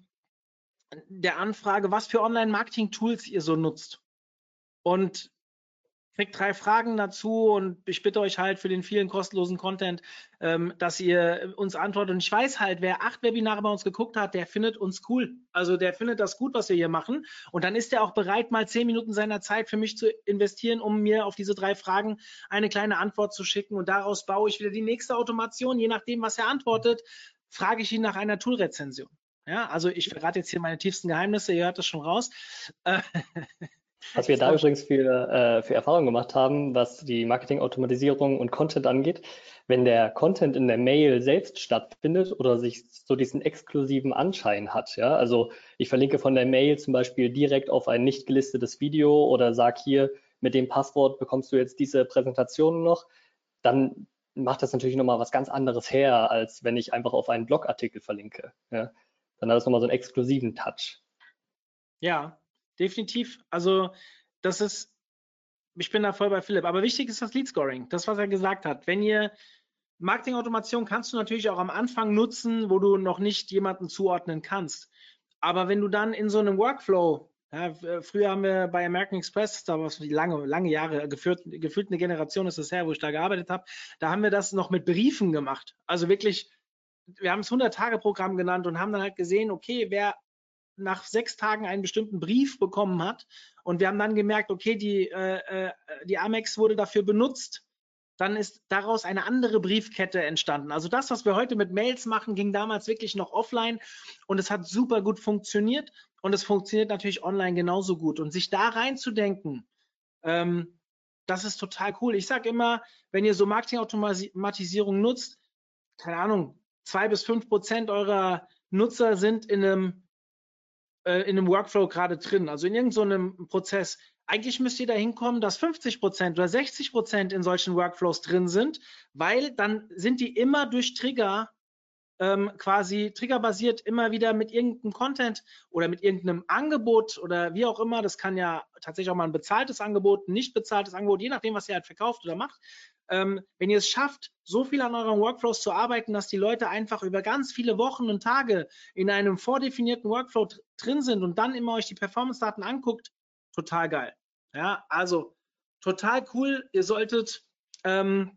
der Anfrage, was für Online-Marketing-Tools ihr so nutzt. Und kriegt drei Fragen dazu und ich bitte euch halt für den vielen kostenlosen Content, ähm, dass ihr uns antwortet. Und ich weiß halt, wer acht Webinare bei uns geguckt hat, der findet uns cool. Also der findet das gut, was wir hier machen. Und dann ist er auch bereit, mal zehn Minuten seiner Zeit für mich zu investieren, um mir auf diese drei Fragen eine kleine Antwort zu schicken. Und daraus baue ich wieder die nächste Automation. Je nachdem, was er antwortet, frage ich ihn nach einer Tool-Rezension. Ja, also ich verrate jetzt hier meine tiefsten Geheimnisse, ihr hört das schon raus. <laughs> Was wir da übrigens für, äh, für Erfahrungen gemacht haben, was die Marketing-Automatisierung und Content angeht, wenn der Content in der Mail selbst stattfindet oder sich so diesen exklusiven Anschein hat, ja, also ich verlinke von der Mail zum Beispiel direkt auf ein nicht gelistetes Video oder sag hier, mit dem Passwort bekommst du jetzt diese Präsentation noch, dann macht das natürlich nochmal was ganz anderes her, als wenn ich einfach auf einen Blogartikel verlinke. Ja. Dann hat es nochmal so einen exklusiven Touch. Ja, definitiv. Also das ist, ich bin da voll bei Philipp. Aber wichtig ist das Lead Scoring, das, was er gesagt hat. Wenn ihr Marketing-Automation kannst du natürlich auch am Anfang nutzen, wo du noch nicht jemanden zuordnen kannst. Aber wenn du dann in so einem Workflow, ja, früher haben wir bei American Express, da war es lange, lange Jahre, geführt, gefühlt eine Generation ist es her, wo ich da gearbeitet habe, da haben wir das noch mit Briefen gemacht. Also wirklich, wir haben es 100-Tage-Programm genannt und haben dann halt gesehen, okay, wer nach sechs Tagen einen bestimmten Brief bekommen hat und wir haben dann gemerkt, okay, die, äh, äh, die Amex wurde dafür benutzt, dann ist daraus eine andere Briefkette entstanden. Also das, was wir heute mit Mails machen, ging damals wirklich noch offline und es hat super gut funktioniert und es funktioniert natürlich online genauso gut. Und sich da reinzudenken, ähm, das ist total cool. Ich sage immer, wenn ihr so Marketingautomatisierung nutzt, keine Ahnung, zwei bis fünf Prozent eurer Nutzer sind in einem äh, in einem Workflow gerade drin, also in irgendeinem so Prozess. Eigentlich müsst ihr da hinkommen, dass 50 Prozent oder 60 Prozent in solchen Workflows drin sind, weil dann sind die immer durch Trigger ähm, quasi triggerbasiert immer wieder mit irgendeinem Content oder mit irgendeinem Angebot oder wie auch immer. Das kann ja tatsächlich auch mal ein bezahltes Angebot, ein nicht bezahltes Angebot, je nachdem, was ihr halt verkauft oder macht. Ähm, wenn ihr es schafft, so viel an euren Workflows zu arbeiten, dass die Leute einfach über ganz viele Wochen und Tage in einem vordefinierten Workflow drin sind und dann immer euch die Performance-Daten anguckt, total geil. Ja, also total cool. Ihr solltet ähm,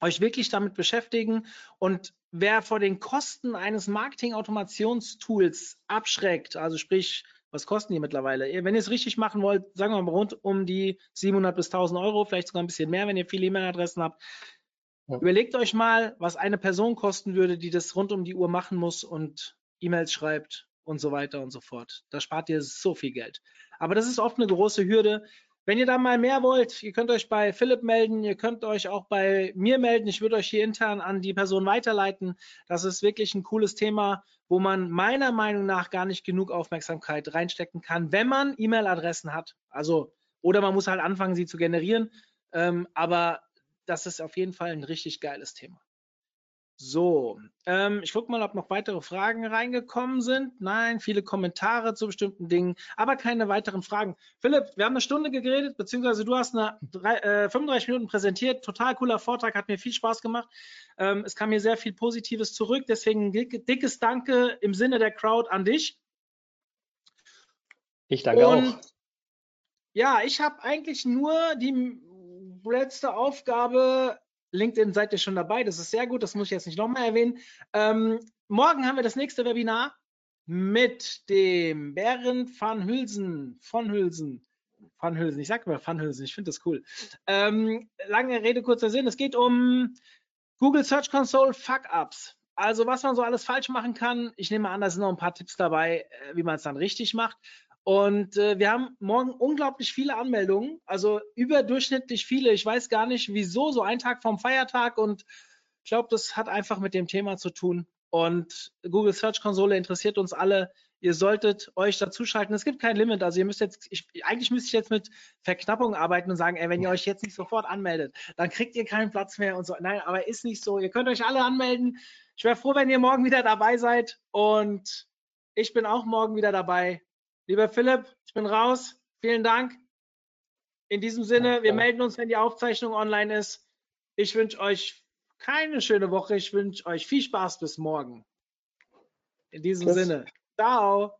euch wirklich damit beschäftigen und wer vor den Kosten eines Marketing-Automationstools abschreckt, also sprich, was kosten die mittlerweile? Wenn ihr es richtig machen wollt, sagen wir mal rund um die 700 bis 1000 Euro, vielleicht sogar ein bisschen mehr, wenn ihr viele E-Mail-Adressen habt. Ja. Überlegt euch mal, was eine Person kosten würde, die das rund um die Uhr machen muss und E-Mails schreibt und so weiter und so fort. Da spart ihr so viel Geld. Aber das ist oft eine große Hürde. Wenn ihr da mal mehr wollt, ihr könnt euch bei Philipp melden, ihr könnt euch auch bei mir melden. Ich würde euch hier intern an die Person weiterleiten. Das ist wirklich ein cooles Thema, wo man meiner Meinung nach gar nicht genug Aufmerksamkeit reinstecken kann, wenn man E-Mail-Adressen hat. Also, oder man muss halt anfangen, sie zu generieren. Ähm, aber das ist auf jeden Fall ein richtig geiles Thema. So, ähm, ich gucke mal, ob noch weitere Fragen reingekommen sind. Nein, viele Kommentare zu bestimmten Dingen, aber keine weiteren Fragen. Philipp, wir haben eine Stunde geredet, beziehungsweise du hast eine drei, äh, 35 Minuten präsentiert. Total cooler Vortrag, hat mir viel Spaß gemacht. Ähm, es kam mir sehr viel Positives zurück, deswegen ein dickes Danke im Sinne der Crowd an dich. Ich danke Und, auch. Ja, ich habe eigentlich nur die letzte Aufgabe LinkedIn seid ihr schon dabei, das ist sehr gut, das muss ich jetzt nicht nochmal erwähnen. Ähm, morgen haben wir das nächste Webinar mit dem Berend van Hülsen, von Hülsen, van Hülsen, ich sag mal van Hülsen, ich finde das cool. Ähm, lange Rede, kurzer Sinn, es geht um Google Search Console Fuck-Ups. Also was man so alles falsch machen kann. Ich nehme an, da sind noch ein paar Tipps dabei, äh, wie man es dann richtig macht. Und äh, wir haben morgen unglaublich viele Anmeldungen, also überdurchschnittlich viele. Ich weiß gar nicht, wieso, so ein Tag vom Feiertag. Und ich glaube, das hat einfach mit dem Thema zu tun. Und Google Search Konsole interessiert uns alle. Ihr solltet euch dazuschalten. Es gibt kein Limit. Also ihr müsst jetzt, ich, eigentlich müsste ich jetzt mit Verknappung arbeiten und sagen, ey, wenn ihr euch jetzt nicht sofort anmeldet, dann kriegt ihr keinen Platz mehr und so. Nein, aber ist nicht so. Ihr könnt euch alle anmelden. Ich wäre froh, wenn ihr morgen wieder dabei seid. Und ich bin auch morgen wieder dabei. Lieber Philipp, ich bin raus. Vielen Dank. In diesem Sinne, wir melden uns, wenn die Aufzeichnung online ist. Ich wünsche euch keine schöne Woche. Ich wünsche euch viel Spaß bis morgen. In diesem Tschüss. Sinne. Ciao.